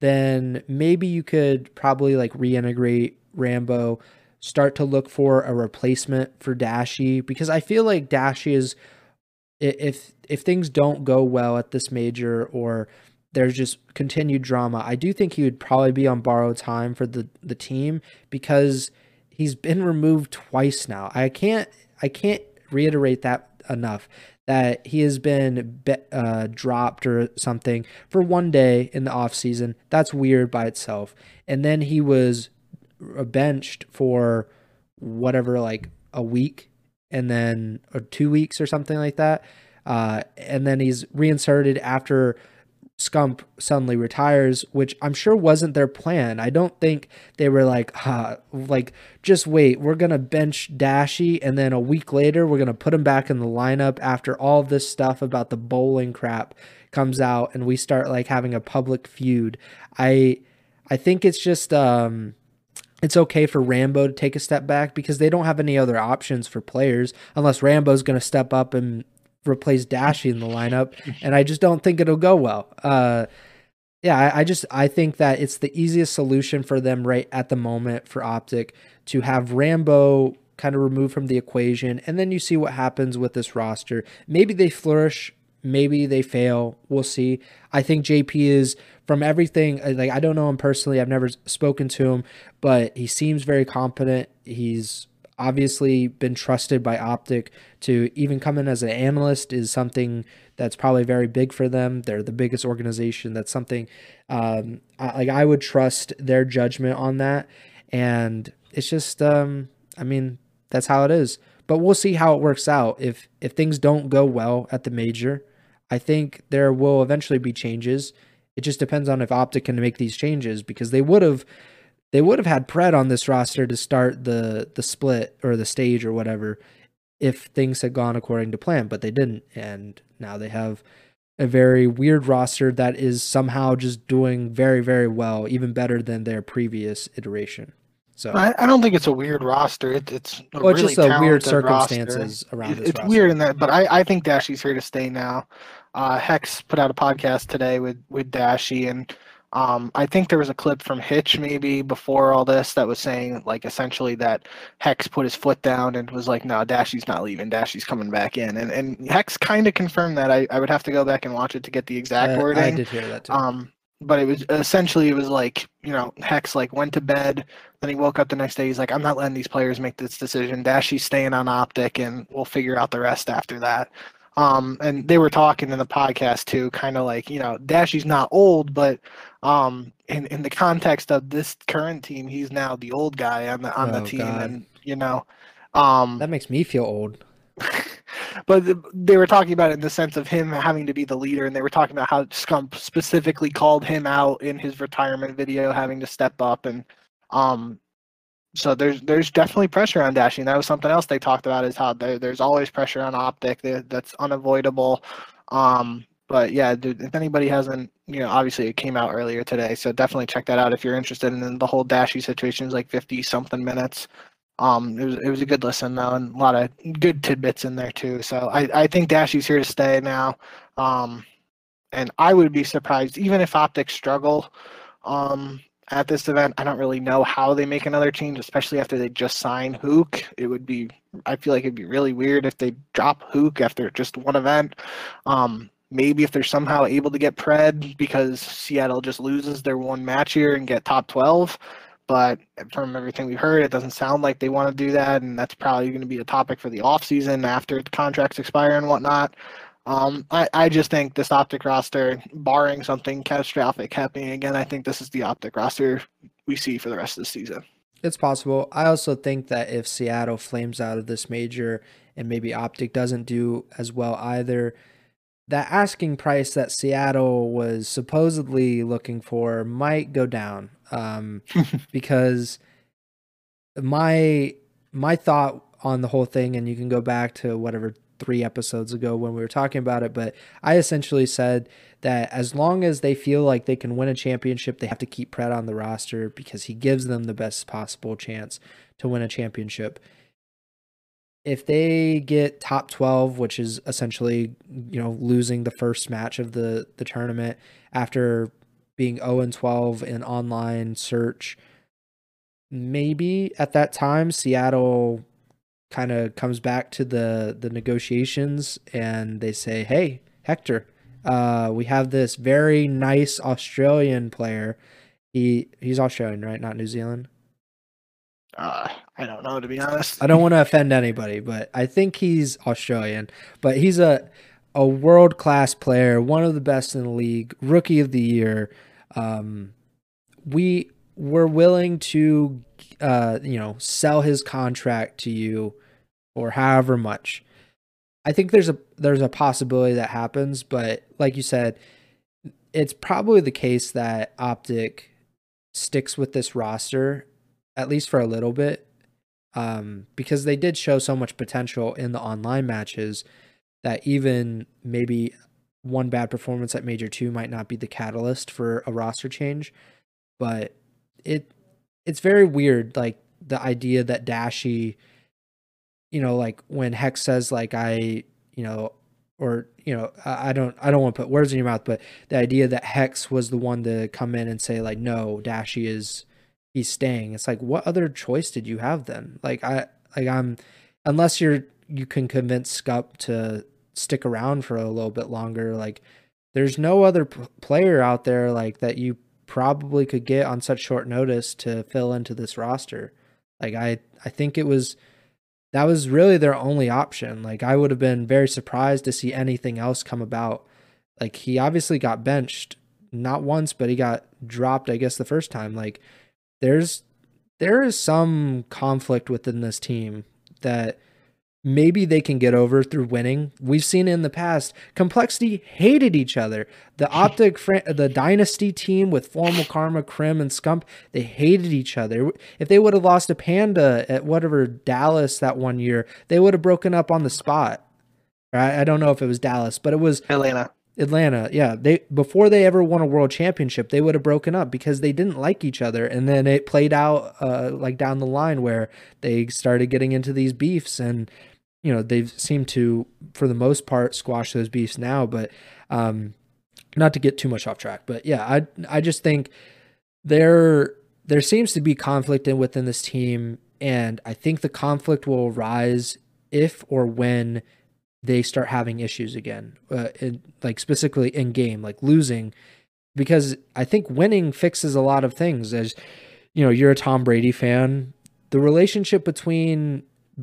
then maybe you could probably like reintegrate Rambo, start to look for a replacement for Dashy because I feel like Dashy is if if things don't go well at this major or there's just continued drama. I do think he would probably be on borrowed time for the the team because he's been removed twice now. I can't I can't reiterate that enough that he has been be, uh, dropped or something for one day in the off season. That's weird by itself. And then he was benched for whatever like a week and then or two weeks or something like that. Uh, and then he's reinserted after Scump suddenly retires, which I'm sure wasn't their plan. I don't think they were like, huh, like just wait, we're gonna bench Dashy, and then a week later we're gonna put him back in the lineup after all this stuff about the bowling crap comes out, and we start like having a public feud. I I think it's just um it's okay for Rambo to take a step back because they don't have any other options for players unless Rambo's going to step up and replace Dashy in the lineup. *laughs* and I just don't think it'll go well. Uh, yeah, I, I, just I think that it's the easiest solution for them right at the moment for Optic to have Rambo kind of removed from the equation, and then you see what happens with this roster. Maybe they flourish, maybe they fail. We'll see. I think JP is from everything. Like I don't know him personally. I've never spoken to him, but he seems very competent. He's obviously been trusted by Optic to even come in as an analyst is something that's probably very big for them. They're the biggest organization. That's something um, I, like I would trust their judgment on that. And it's just, um, I mean, that's how it is. But we'll see how it works out. If if things don't go well at the major, I think there will eventually be changes. It just depends on if Optic can make these changes because they would have they would have had Pred on this roster to start the the split or the stage or whatever if things had gone according to plan, but they didn't, and now they have a very weird roster that is somehow just doing very very well, even better than their previous iteration. So
I, I don't think it's a weird roster. It, it's
a well, really just a weird circumstances roster. around it,
It's
roster.
weird in that, but I, I think Dashy's here to stay now. Uh, Hex put out a podcast today with with Dashy, and um, I think there was a clip from Hitch maybe before all this that was saying like essentially that Hex put his foot down and was like, "No, Dashy's not leaving. Dashy's coming back in." And and Hex kind of confirmed that. I, I would have to go back and watch it to get the exact
uh,
wording. I
did hear that too.
Um, but it was essentially it was like you know Hex like went to bed, then he woke up the next day. He's like, "I'm not letting these players make this decision. Dashy's staying on Optic, and we'll figure out the rest after that." Um, and they were talking in the podcast too, kind of like, you know, Dashy's not old, but um, in, in the context of this current team, he's now the old guy on the on oh, the team. God. And, you know, um,
that makes me feel old. *laughs*
but they were talking about it in the sense of him having to be the leader, and they were talking about how Scump specifically called him out in his retirement video, having to step up, and um, so there's there's definitely pressure on Dashing. That was something else they talked about is how there, there's always pressure on Optic. That's unavoidable. Um, but yeah, dude, if anybody hasn't, you know, obviously it came out earlier today, so definitely check that out if you're interested in the whole Dashy situation. Is like 50 something minutes. Um, it was it was a good listen though, and a lot of good tidbits in there too. So I I think Dashy's here to stay now. Um, and I would be surprised even if Optics struggle. Um, at this event. I don't really know how they make another change, especially after they just sign Huke. It would be, I feel like it'd be really weird if they drop Huke after just one event. Um, maybe if they're somehow able to get Pred because Seattle just loses their one match here and get top 12. But from everything we've heard, it doesn't sound like they want to do that. And that's probably going to be a topic for the offseason after the contracts expire and whatnot. Um, I, I just think this optic roster, barring something catastrophic happening again, I think this is the optic roster we see for the rest of the season.
It's possible. I also think that if Seattle flames out of this major and maybe Optic doesn't do as well either, that asking price that Seattle was supposedly looking for might go down. Um, *laughs* because my my thought on the whole thing, and you can go back to whatever three episodes ago when we were talking about it, but I essentially said that as long as they feel like they can win a championship, they have to keep Pred on the roster because he gives them the best possible chance to win a championship. If they get top 12, which is essentially, you know, losing the first match of the the tournament after being 0 and 12 in online search, maybe at that time Seattle kind of comes back to the the negotiations and they say, "Hey, Hector, uh, we have this very nice Australian player. He he's Australian, right? Not New Zealand."
Uh, I don't know to be honest.
I don't want to offend anybody, but I think he's Australian. But he's a a world class player, one of the best in the league, rookie of the year. Um, we were willing to uh, you know, sell his contract to you or however much. I think there's a there's a possibility that happens, but like you said, it's probably the case that Optic sticks with this roster at least for a little bit um, because they did show so much potential in the online matches that even maybe one bad performance at Major 2 might not be the catalyst for a roster change, but it it's very weird, like the idea that Dashy, you know, like when Hex says like I, you know, or you know, I, don't I don't want to put words in your mouth, but the idea that Hex was the one to come in and say like no, Dashy is he's staying. It's like what other choice did you have then? Like I like I'm unless you're you can convince Scump to stick around for a little bit longer, like there's no other p- player out there like that you probably could get on such short notice to fill into this roster. Like I I think it was that was really their only option. Like I would have been very surprised to see anything else come about. Like he obviously got benched not once, but he got dropped I guess the first time. Like there's there is some conflict within this team that maybe they can get over through winning. We've seen in the past, Complexity hated each other. The *laughs* Optic, the Dynasty team with Formal Karma, Crim, and Scump, they hated each other. If they would have lost a Panda at whatever Dallas that one year, they would have broken up on the spot. I, I don't know if it was Dallas, but it was
Atlanta.
Atlanta, yeah. They before they ever won a world championship, they would have broken up because they didn't like each other, and then it played out uh, like down the line where they started getting into these beefs, and you know they've seemed to for the most part squash those beefs now but um not to get too much off track but yeah i i just think there there seems to be conflict in within this team and i think the conflict will arise if or when they start having issues again uh, in, like specifically in game like losing because i think winning fixes a lot of things as you know you're a tom brady fan the relationship between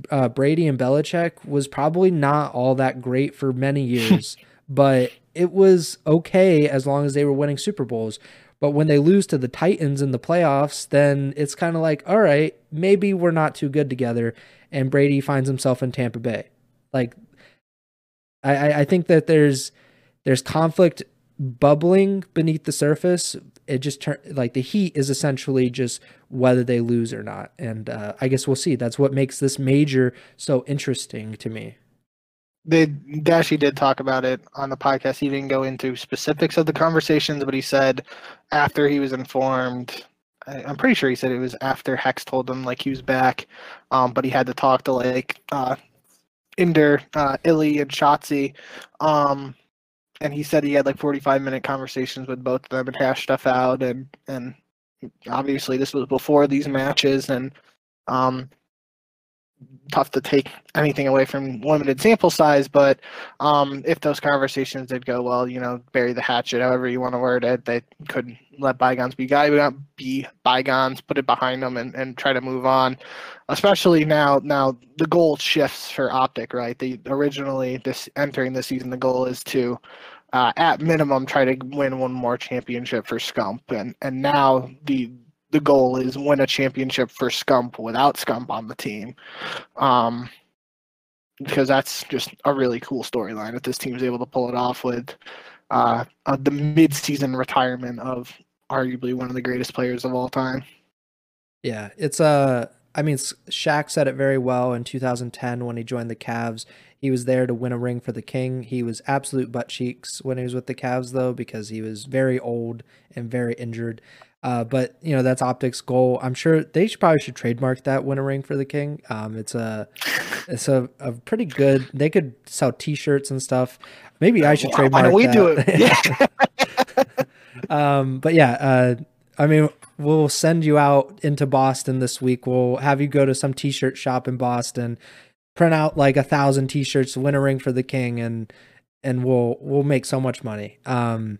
uh, Brady and Belichick was probably not all that great for many *laughs* years, but it was okay as long as they were winning Super Bowls. But when they lose to the Titans in the playoffs, then it's kind of like, all right, maybe we're not too good together. And Brady finds himself in Tampa Bay. Like, I, I think that there's there's conflict bubbling beneath the surface. It just turn like the heat is essentially just whether they lose or not. And uh, i guess we'll see. That's what makes this major so interesting to me.
They Dashy did talk about it on the podcast. He didn't go into specifics of the conversations, but he said after he was informed, I, am pretty sure he said it was after Hex told him like he was back, um, but he had to talk to like uh, Inder, uh, Illy, and Shotzi, um, and he said he had like 45 minute conversations with both of them and hashed stuff out and and obviously this was before these matches and um tough to take anything away from limited sample size but um if those conversations did go well you know bury the hatchet however you want to word it they could let bygones be guy be bygones put it behind them and, and try to move on. Especially now now the goal shifts for optic right? The originally this entering the season the goal is to uh, at minimum try to win one more championship for Scump, and and now the the goal is win a championship for Scump without Scump on the team, um, because that's just a really cool storyline if this team team's able to pull it off with uh, uh, the mid-season retirement of arguably one of the greatest players of all time.
Yeah, it's a. Uh, I mean, Shaq said it very well in 2010 when he joined the Cavs. He was there to win a ring for the King. He was absolute butt cheeks when he was with the Cavs, though, because he was very old and very injured. Uh, but you know that's Optic's goal. I'm sure they should probably should trademark that win a ring for the King. Um, it's a it's a, a pretty good. They could sell T-shirts and stuff. Maybe I should wow, trademark. Why don't we that. do it? *laughs* Yeah. um, but yeah, uh, I mean, we'll send you out into Boston this week. We'll have you go to some T-shirt shop in Boston print out like a thousand t-shirts, win a ring for the king, and and we'll we'll make so much money. Um,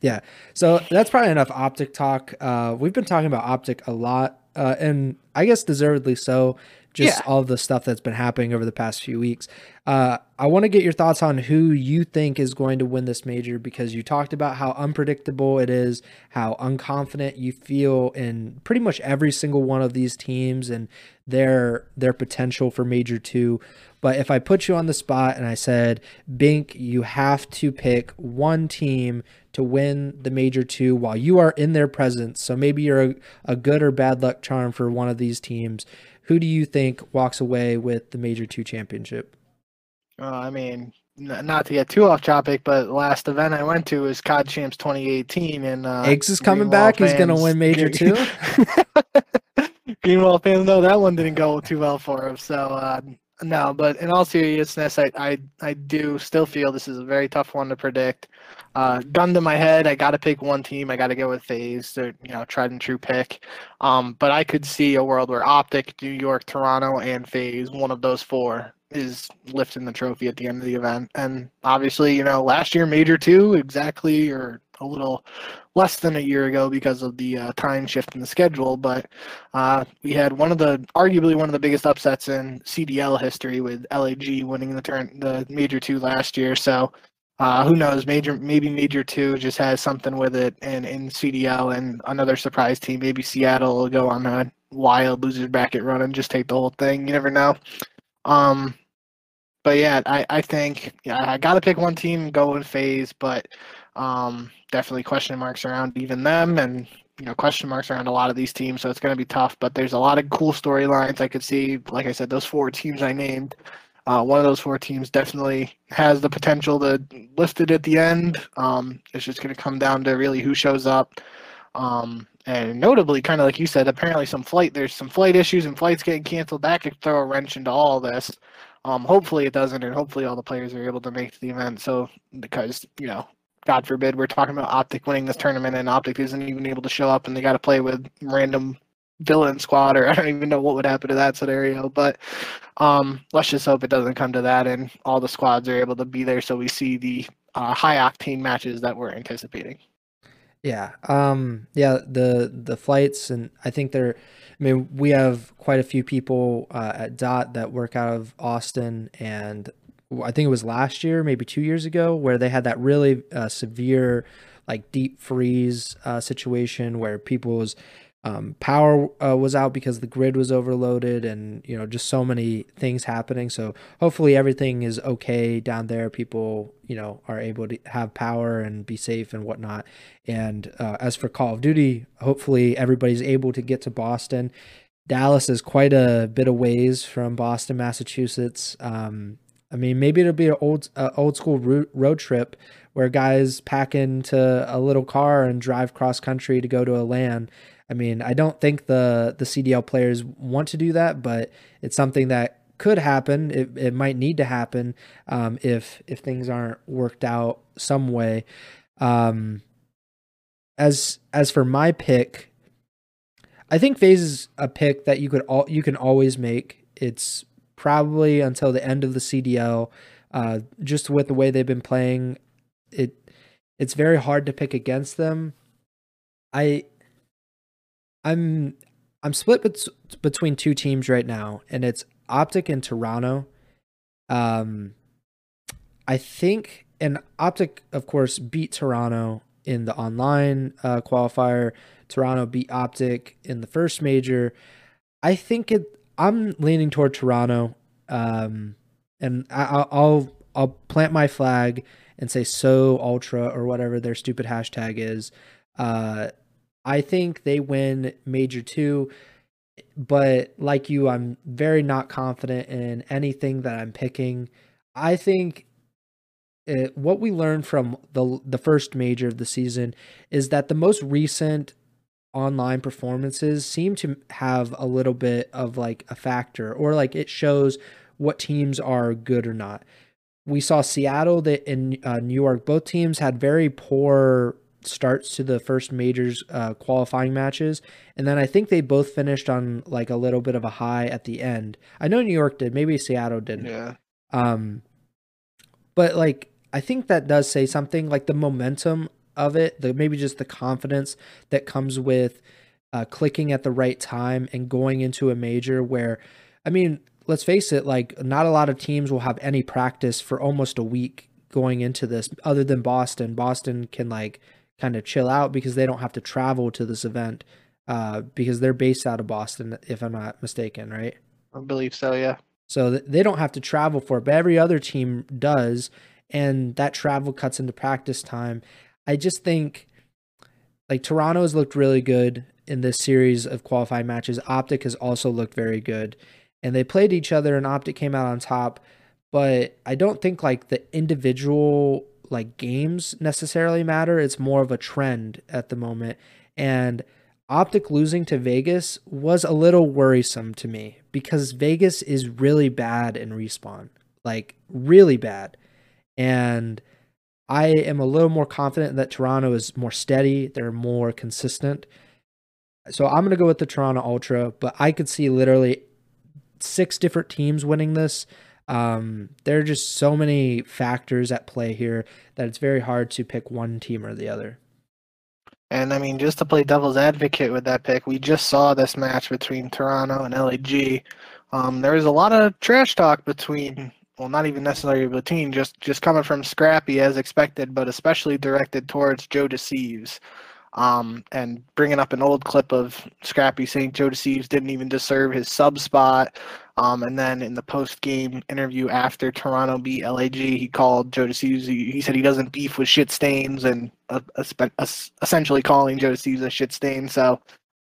yeah. So that's probably enough optic talk. Uh, we've been talking about optic a lot, uh, and I guess deservedly so. Just yeah. all the stuff that's been happening over the past few weeks. Uh, I want to get your thoughts on who you think is going to win this major because you talked about how unpredictable it is, how unconfident you feel in pretty much every single one of these teams, and their their potential for major two. But if I put you on the spot and I said, Bink, you have to pick one team to win the major two while you are in their presence. So maybe you're a, a good or bad luck charm for one of these teams. Who do you think walks away with the major two championship?
Uh, I mean, not to get too off topic, but last event I went to was COD Champs 2018, and uh,
Eggs is coming back. He's gonna win Major two. *laughs*
Green Wall fans know that one didn't go too well for him. So uh, no, but in all seriousness, I, I I do still feel this is a very tough one to predict. Uh, gun to my head, I got to pick one team. I got to go with FaZe, you know tried and true pick. Um, but I could see a world where Optic, New York, Toronto, and FaZe, one of those four, is lifting the trophy at the end of the event. And obviously, you know, last year Major Two exactly or a little less than a year ago because of the uh, time shift in the schedule. But uh, we had one of the arguably one of the biggest upsets in CDL history with LAG winning the turn the Major Two last year. So. Uh, who knows? Major, maybe Major Two just has something with it, and in CDL and another surprise team, maybe Seattle will go on a wild losers bracket run and just take the whole thing. You never know. Um, but yeah, I, I think yeah, I got to pick one team, go in FaZe, but um, definitely question marks around even them, and you know question marks around a lot of these teams. So it's going to be tough. But there's a lot of cool storylines I could see. Like I said, those four teams I named. Uh, one of those four teams definitely has the potential to lift it at the end. Um, it's just going to come down to really who shows up. Um, and notably, kind of like you said, apparently some flight there's some flight issues and flights getting canceled. That could throw a wrench into all this. Um, hopefully it doesn't, and hopefully all the players are able to make the event. So because you know God forbid, we're talking about Optic winning this tournament and Optic isn't even able to show up and they got to play with random villain squad or *laughs* I don't even know what would happen to that scenario. But um, let's just hope it doesn't come to that and all the squads are able to be there so we see the uh, high octane matches that we're anticipating.
Yeah. Um, yeah. The the flights and I think they're. I mean, we have quite a few people uh, at Dot that work out of Austin, and I think it was last year, maybe two years ago, where they had that really uh, severe, like deep freeze uh, situation where people's um, power uh, was out because the grid was overloaded, and you know just so many things happening. So hopefully everything is okay down there. People you know are able to have power and be safe and whatnot. And uh, as for Call of Duty, hopefully everybody's able to get to Boston. Dallas is quite a bit of ways from Boston, Massachusetts. Um, I mean, maybe it'll be an old uh, old school road trip where guys pack into a little car and drive cross country to go to a LAN. I mean, I don't think the the CDL players want to do that, but it's something that could happen. It, it might need to happen um, if if things aren't worked out some way. Um, as as for my pick, I think FaZe is a pick that you could all you can always make. It's probably until the end of the CDL. Uh, just with the way they've been playing, it it's very hard to pick against them. I I'm I'm split bet- between two teams right now, and it's Optic and Toronto. Um, I think, and Optic, of course, beat Toronto in the online uh, qualifier. Toronto beat Optic in the first major. I think it I'm leaning toward Toronto, um, and I, will I'll plant my flag and say so ultra or whatever their stupid hashtag is. Uh, I think they win major two, but like you, I'm very not confident in anything that I'm picking. I think it, what we learned from the the first major of the season is that the most recent online performances seem to have a little bit of like a factor or like it shows what teams are good or not. We saw Seattle that in uh, New York both teams had very poor starts to the first majors uh, qualifying matches and then I think they both finished on like a little bit of a high at the end. I know New York did, maybe Seattle didn't.
Yeah.
Um but like I think that does say something like the momentum of it, the maybe just the confidence that comes with uh, clicking at the right time and going into a major where, I mean, let's face it, like not a lot of teams will have any practice for almost a week going into this, other than Boston. Boston can like kind of chill out because they don't have to travel to this event uh, because they're based out of Boston, if I'm not mistaken, right?
I believe so, yeah.
So they don't have to travel for it, but every other team does, and that travel cuts into practice time. I just think like Toronto has looked really good in this series of qualifying matches. Optic has also looked very good. And they played each other and Optic came out on top. But I don't think like the individual like games necessarily matter. It's more of a trend at the moment. And Optic losing to Vegas was a little worrisome to me because Vegas is really bad in respawn, like really bad. And I am a little more confident that Toronto is more steady, they're more consistent. So I'm going to go with the Toronto Ultra, but I could see literally six different teams winning this. Um, there are just so many factors at play here that it's very hard to pick one team or the other.
And I mean, just to play devil's advocate with that pick, we just saw this match between Toronto and LAG. Um, there was a lot of trash talk between, well, not even necessarily between, just just coming from Scrappy as expected, but especially directed towards Joe Deceives. Um, and bringing up an old clip of Scrappy saying Joe Deceives didn't even deserve his sub spot. Um, and then in the post game interview after Toronto beat LAG, he called Joe Deceives. He, said he doesn't beef with shit stains and uh, uh, essentially calling Joe Deceives a shit stain. So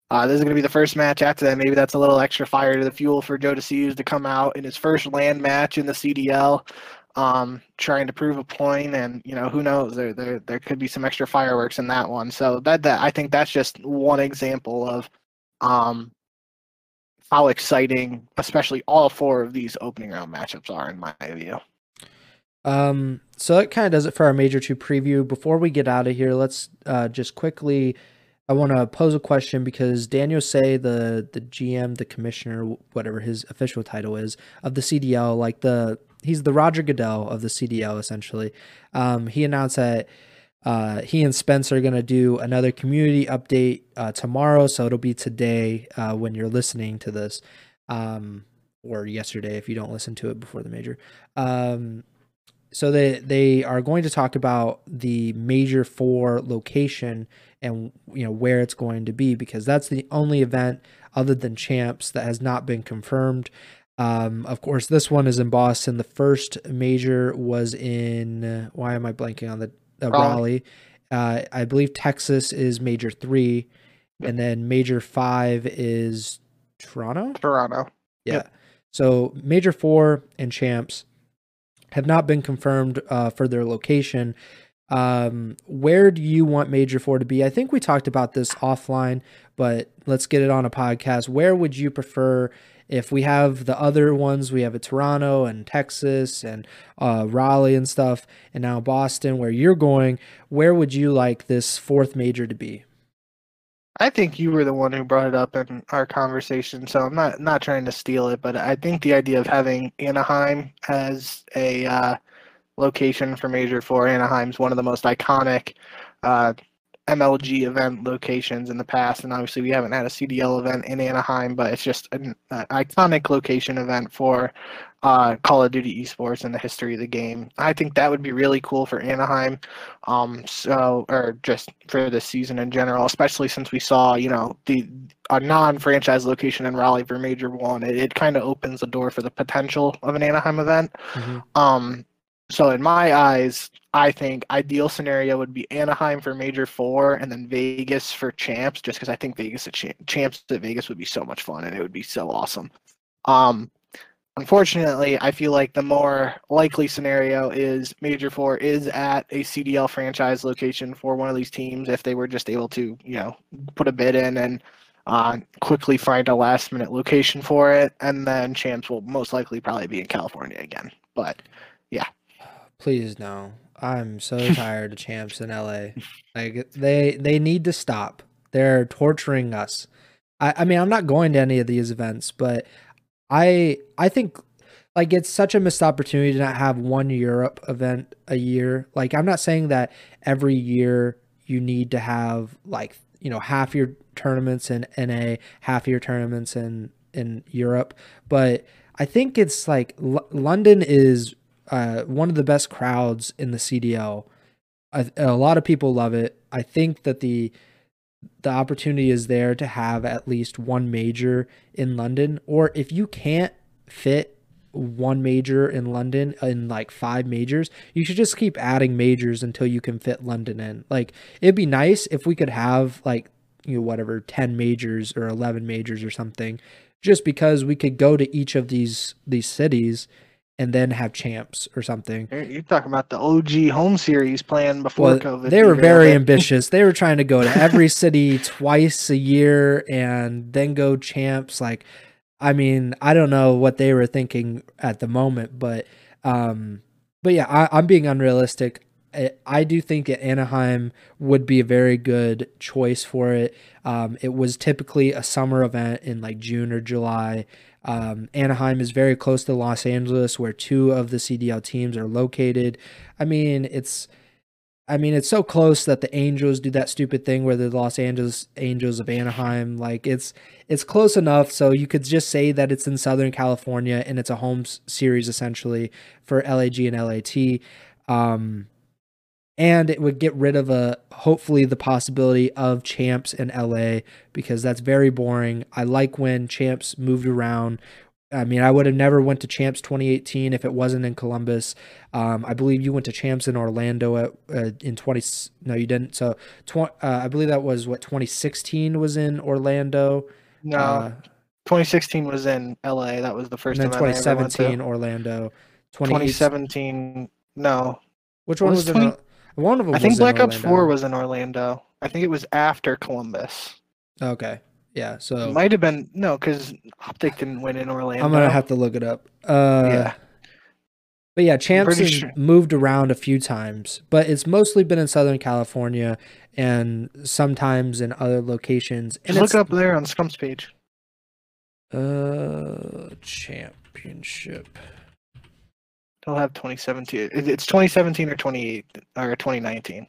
uh, this is going to be the first match after that. Maybe that's a little extra fire to the fuel for Joe Deceives to come out in his first LAN match in the CDL, um, trying to prove a point. And you know who knows, there there there could be some extra fireworks in that one. So that that I think that's just one example of um, how exciting, especially all four of these opening round matchups are, in my view.
Um, so that kind of does it for our major two preview. Before we get out of here, let's uh, just quickly. I want to pose a question because Daniel Say, the the GM, the commissioner, whatever his official title is of the CDL, like the he's the Roger Goodell of the CDL essentially. Um, he announced that uh, he and Spence are going to do another community update uh, tomorrow. So it'll be today uh, when you're listening to this, um, or yesterday if you don't listen to it before the major. Um, so they they are going to talk about the major four location and you know where it's going to be because that's the only event other than champs that has not been confirmed. Um, of course, this one is in Boston. The first major was in. Why am I blanking on the uh, Raleigh. Uh, I believe Texas is major three, and then major five is Toronto.
Toronto.
Yeah. Yep. So major four and champs have not been confirmed uh, for their location. Um, where do you want major four to be? I think we talked about this offline, but let's get it on a podcast. Where would you prefer if we have the other ones, we have a Toronto and Texas and uh, Raleigh and stuff, and now Boston, where you're going, where would you like this fourth major to be?
I think you were the one who brought it up in our conversation, so I'm not not trying to steal it, but I think the idea of having Anaheim as a uh, location for Major Four, Anaheim's one of the most iconic uh, MLG event locations in the past, and obviously we haven't had a CDL event in Anaheim, but it's just an, an iconic location event for uh, Call of Duty esports and the history of the game. I think that would be really cool for Anaheim, um, so or just for the season in general, especially since we saw you know the a non-franchise location in Raleigh for Major One. It, it kind of opens the door for the potential of an Anaheim event. Mm-hmm. Um, so in my eyes, I think ideal scenario would be Anaheim for Major Four, and then Vegas for Champs. Just because I think Vegas at Champs at Vegas would be so much fun, and it would be so awesome. Um, unfortunately, I feel like the more likely scenario is Major Four is at a CDL franchise location for one of these teams if they were just able to, you know, put a bid in and uh, quickly find a last minute location for it, and then Champs will most likely probably be in California again. But yeah.
Please no. I'm so *laughs* tired of champs in LA. Like they they need to stop. They're torturing us. I, I mean I'm not going to any of these events, but I I think like it's such a missed opportunity to not have one Europe event a year. Like I'm not saying that every year you need to have like you know half your tournaments in NA, half your tournaments in in Europe, but I think it's like L- London is uh, one of the best crowds in the CDL. A, a lot of people love it. I think that the the opportunity is there to have at least one major in London, or if you can't fit one major in London in like five majors, you should just keep adding majors until you can fit London in. Like it'd be nice if we could have like you know whatever 10 majors or 11 majors or something just because we could go to each of these these cities and then have champs or something.
You're, talking about the OG home series plan before
Well,
COVID.
they were very ambitious. They were trying to go to every city *laughs* twice a year and then go champs. Like, I mean, I don't know what they were thinking at the moment, but, um, but yeah, I, I'm being unrealistic. I, I do think that Anaheim would be a very good choice for it. Um, it was typically a summer event in like June or July. Um, Anaheim is very close to Los Angeles, where two of the CDL teams are located. I mean, it's I mean, it's so close that the Angels do that stupid thing where the Los Angeles Angels of Anaheim. Like it's it's close enough, so you could just say that it's in Southern California and it's a home series essentially for LAG and LAT. Um, and it would get rid of a hopefully the possibility of champs in LA because that's very boring. I like when champs moved around. I mean, I would have never went to champs 2018 if it wasn't in Columbus. Um, I believe you went to champs in Orlando at, uh, in 20. No, you didn't. So, tw- uh, I believe that was what 2016 was in Orlando.
No,
Uh,
2016 was in LA. That was the first
and then
time I ever went to.
2017 Orlando. 2018
2017. No,
Which one was,
was 20
Or- One of them.
I think
was in
Black Ops 4 was in Orlando. I think it was after Columbus.
Okay. Yeah. So It
might have been no, because Optic didn't win in Orlando.
I'm gonna have to look it up. Uh,
Yeah.
But yeah, Champs has
sure.
moved around a few times, but it's mostly been in Southern California and sometimes in other locations. And
Just look up there on Scump's page.
uh championship.
They'll have 2017. It's 2017 or 28 or 2019.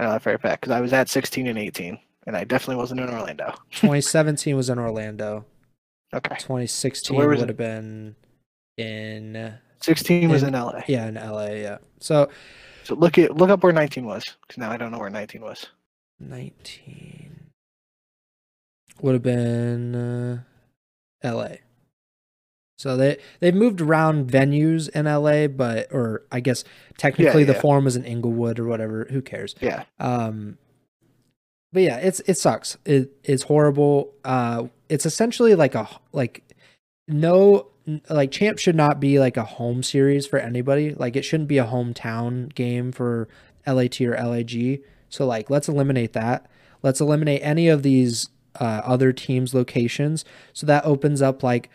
I know that for a fact because I was at 16 and 18, and I definitely wasn't in Orlando. *laughs*
2017 was in Orlando.
Okay,
2016
where was
would
it?
have been in
16 was
In-
in LA.
yeah in LA. Yeah. So
So look at look up where 19 was because now I don't know where 19 was.
19 would have been uh, LA. So they they've moved around venues in LA, but or I guess technically the
yeah.
forum was in Inglewood or whatever. Who cares?
Yeah,
Um, but yeah, it's it sucks. It it's horrible. Uh, it's essentially like a like no like champ should not be like a home series for anybody. Like it shouldn't be a hometown game for LAT or LAG. So like let's eliminate that. Let's eliminate any of these uh, other teams' locations. So that opens up like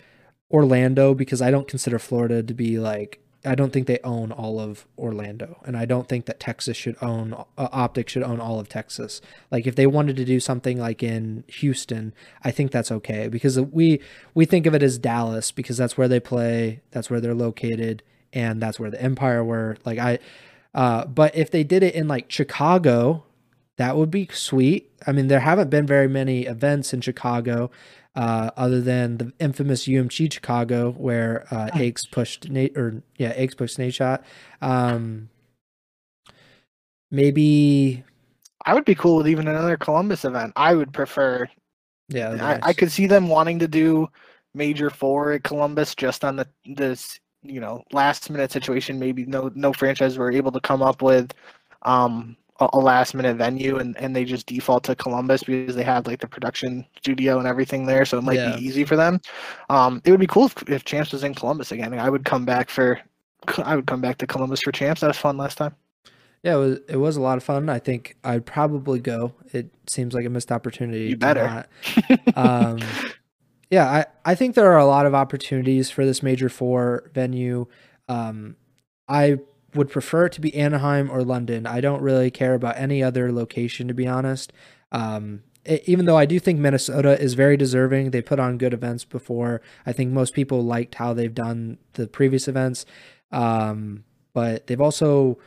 Orlando because I don't consider Florida to be like I don't think they own all of Orlando, and I don't think that Texas should own uh, Optic should own all of Texas. Like if they wanted to do something like in Houston, I think that's okay because we we think of it as Dallas because that's where they play, that's where they're located, and that's where the Empire were. Like I, uh, but if they did it in like Chicago, that would be sweet. I mean, there haven't been very many events in Chicago, uh, other than the infamous UMG Chicago where uh, Aches pushed Nate or yeah, Aches pushed Nadeshot. Um, maybe
I would be cool with even another Columbus event. I would prefer.
yeah,
I, I could see them wanting to do major four at Columbus just on the this you know last minute situation. Maybe no no franchise were able to come up with um a, a last minute venue and and they just default to Columbus because they have like the production studio and everything there, so it might
Yeah.
be easy for them. Um, it would be cool if, if Champs was in Columbus again. I would come back for. I would come back to Columbus for Champs. That was fun last time.
Yeah, it was it was a lot of fun. I think I'd probably go. It seems like a missed opportunity.
You better.
not. *laughs* Um, yeah, I, I think there are a lot of opportunities for this major four venue. Um, I would prefer it to be Anaheim or London. I don't really care about any other location, to be honest. Um, even though I do think Minnesota is very deserving, they put on good events before. I think most people liked how they've done the previous events, um, but they've also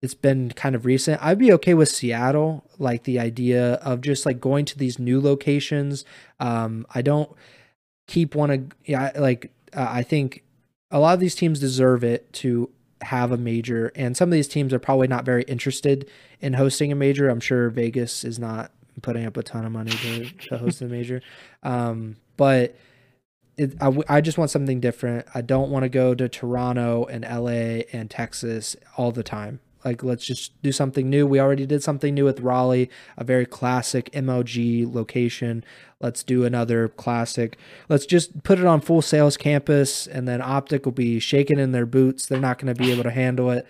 it's been kind of recent. I'd be okay with Seattle, like the idea of just like going to these new locations. Um, I don't keep want to, yeah, like uh, I think a lot of these teams deserve it to have a major, and some of these teams are probably not very interested in hosting a major. I'm sure Vegas is not putting up a ton of money to, to *laughs* host a major, um, but. It, I, w- I just want something different. I don't want to go to Toronto and LA and Texas all the time. Like, let's just do something new. We already did something new with Raleigh, a very classic MLG location. Let's do another classic. Let's just put it on Full Sail's campus, and then Optic will be shaking in their boots. They're not going to be able to handle it.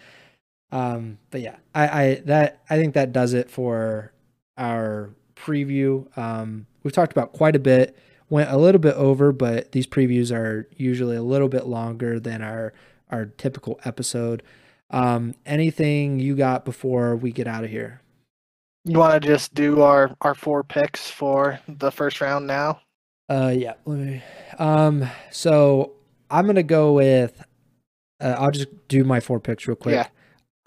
Um, but yeah, I, I that I think that does it for our preview. Um, we've talked about quite a bit, went a little bit over, but these previews are usually a little bit longer than our our typical episode. Um, anything you got before we get out of here?
You want to just do our our four picks for the first round now?
Uh, yeah. Let me. Um, so I'm gonna go with. Uh, I'll just do my four picks real quick.
Yeah.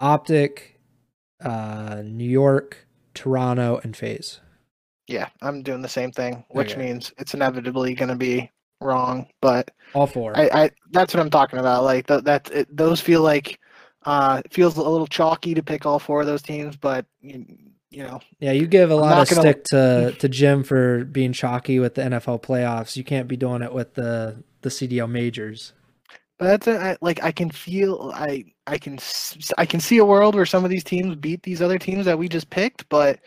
Optic, uh, New York, Toronto, and FaZe.
Yeah, I'm doing the same thing, which
Okay.
means it's inevitably going to be wrong. But
All four.
I, I that's what I'm talking about. Like th- that, it, those feel like uh, it feels a little chalky to pick all four of those teams, but you, you know,
yeah, you give a lot of
gonna-
stick to *laughs* to Jim for being chalky with the NFL playoffs. You can't be doing it with the the CDL majors.
But that's a, I, like I can feel I I can I can see a world where some of these teams beat these other teams that we just picked, but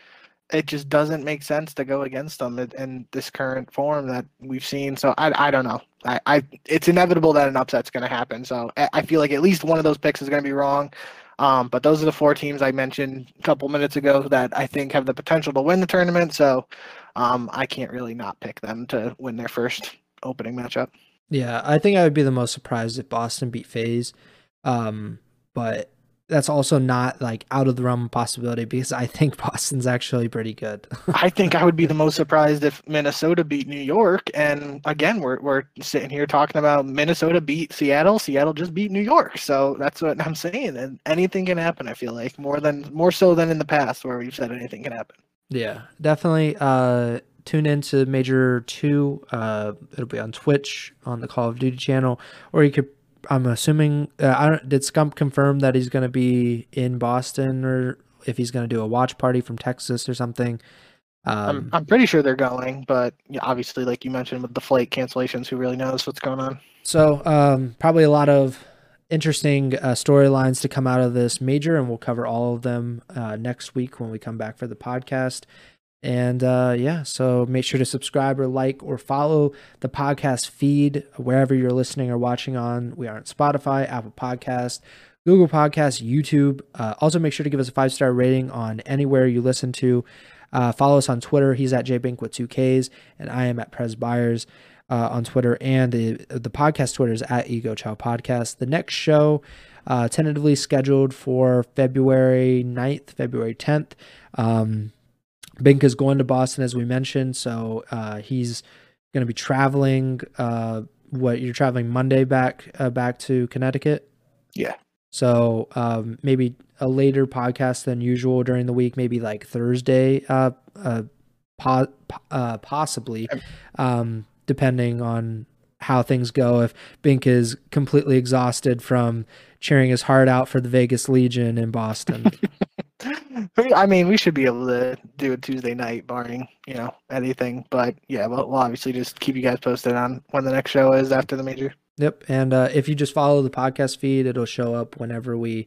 it just doesn't make sense to go against them in, in this current form that we've seen. So I I don't know. I, I it's inevitable that an upset's going to happen. So I, feel like at least one of those picks is going to be wrong. Um, but those are the four teams I mentioned a couple minutes ago that I think have the potential to win the tournament. So um, I can't really not pick them to win their first opening matchup.
Yeah, I think I would be the most surprised if Boston beat FaZe. Um, but that's also not like out of the realm of possibility because I think *laughs* Boston's actually pretty good. *laughs*
I think I would be the most surprised if Minnesota beat New York. And again, we're we're sitting here talking about Minnesota beat Seattle. Seattle just beat New York. So that's what I'm saying. And anything can happen. I feel like more than more so than in the past where we've said anything can happen.
Yeah, definitely. Uh, tune into Major Two. Uh, it'll be on Twitch on the Call of Duty channel, or you could. I'm assuming. Uh, I don't. Did Scump confirm that he's going to be in Boston, or if he's going to do a watch party from Texas or something?
I'm
Um,
I'm pretty sure they're going, but yeah, obviously, like you mentioned with the flight cancellations, who really knows what's going on?
So um, probably a lot of interesting uh, storylines to come out of this major, and we'll cover all of them uh, next week when we come back for the podcast. And uh, yeah, so make sure to subscribe or like or follow the podcast feed wherever you're listening or watching on. We are on Spotify, Apple Podcast, Google Podcast, YouTube. Uh, also, make sure to give us a five star rating on anywhere you listen to. Uh, follow us on Twitter. He's at jbink with two Ks, and I am at Pres Byers uh, on Twitter, and the the podcast Twitter is at Ego Chow Podcast. The next show, uh, tentatively scheduled for February 9th, February 10th. Um, Bink is going to Boston, as we mentioned, so uh, he's going to be traveling. Uh, what you're traveling Monday back uh, back to Connecticut?
Yeah.
So um, maybe a later podcast than usual during the week, maybe like Thursday, uh, uh, po- po- uh, possibly, um, depending on how things go. If Bink is completely exhausted from cheering his heart out for the Vegas Legion in Boston. *laughs*
I mean, we should be able to do a Tuesday night, barring you know anything. But yeah, we'll, we'll obviously just keep you guys posted on when the next show is after the major.
Yep. And uh, if you just follow the podcast feed, it'll show up whenever we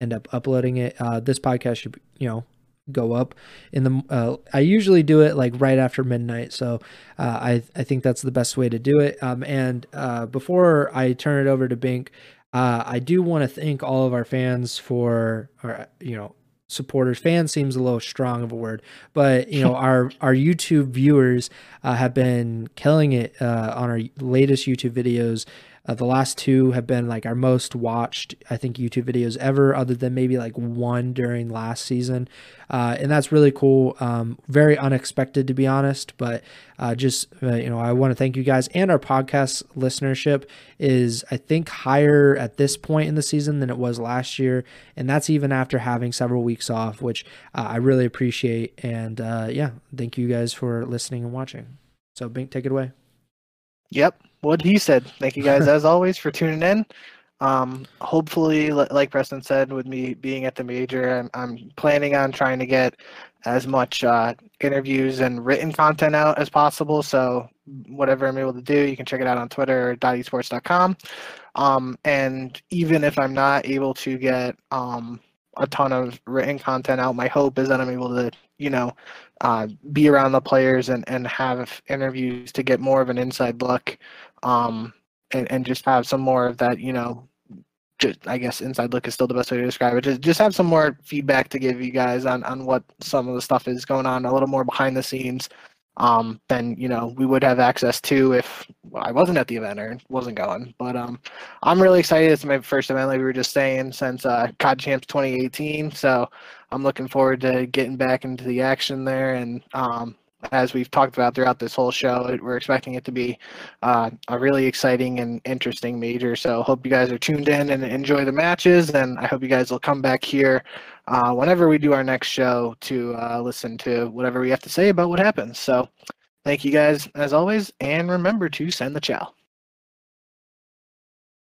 end up uploading it. Uh, this podcast should, you know, go up in the. Uh, I usually do it like right after midnight, so uh, I I think that's the best way to do it. Um, and uh, before I turn it over to Bink, uh, I do want to thank all of our fans for, or you know, supporters. Fan seems a little strong of a word, but you know, *laughs* our our YouTube viewers uh, have been killing it uh, on our latest YouTube videos. Uh, the last two have been like our most watched, I think, YouTube videos ever, other than maybe like one during last season. Uh, and that's really cool. Um, very unexpected, to be honest. But uh, just, uh, you know, I want to thank you guys. And our podcast listenership is, I think, higher at this point in the season than it was last year. And that's even after having several weeks off, which uh, I really appreciate. And uh, yeah, thank you guys for listening and watching. So, Bink, take it away.
Yep, what he said. Thank you guys *laughs* as always for tuning in. Um, hopefully, like Preston said, with me being at the major, I'm, I'm planning on trying to get as much uh, interviews and written content out as possible. So whatever I'm able to do, you can check it out on Twitter or esports.com. Um, and even if I'm not able to get um, a ton of written content out. My hope is that I'm able to, you know, uh, be around the players and, and have interviews to get more of an inside look um, and, and just have some more of that, you know, just I guess inside look is still the best way to describe it. Just just have some more feedback to give you guys on on what some of the stuff is going on, a little more behind the scenes um, than you know we would have access to if I wasn't at the event or wasn't going. But um, I'm really excited. It's my first event, like we were just saying, since uh, COD Champs 2018. So I'm looking forward to getting back into the action there. And um, as we've talked about throughout this whole show, it, we're expecting it to be uh, a really exciting and interesting major. So hope you guys are tuned in and enjoy the matches. And I hope you guys will come back here uh, whenever we do our next show to uh, listen to whatever we have to say about what happens. So thank you guys as always, and remember to send the chow.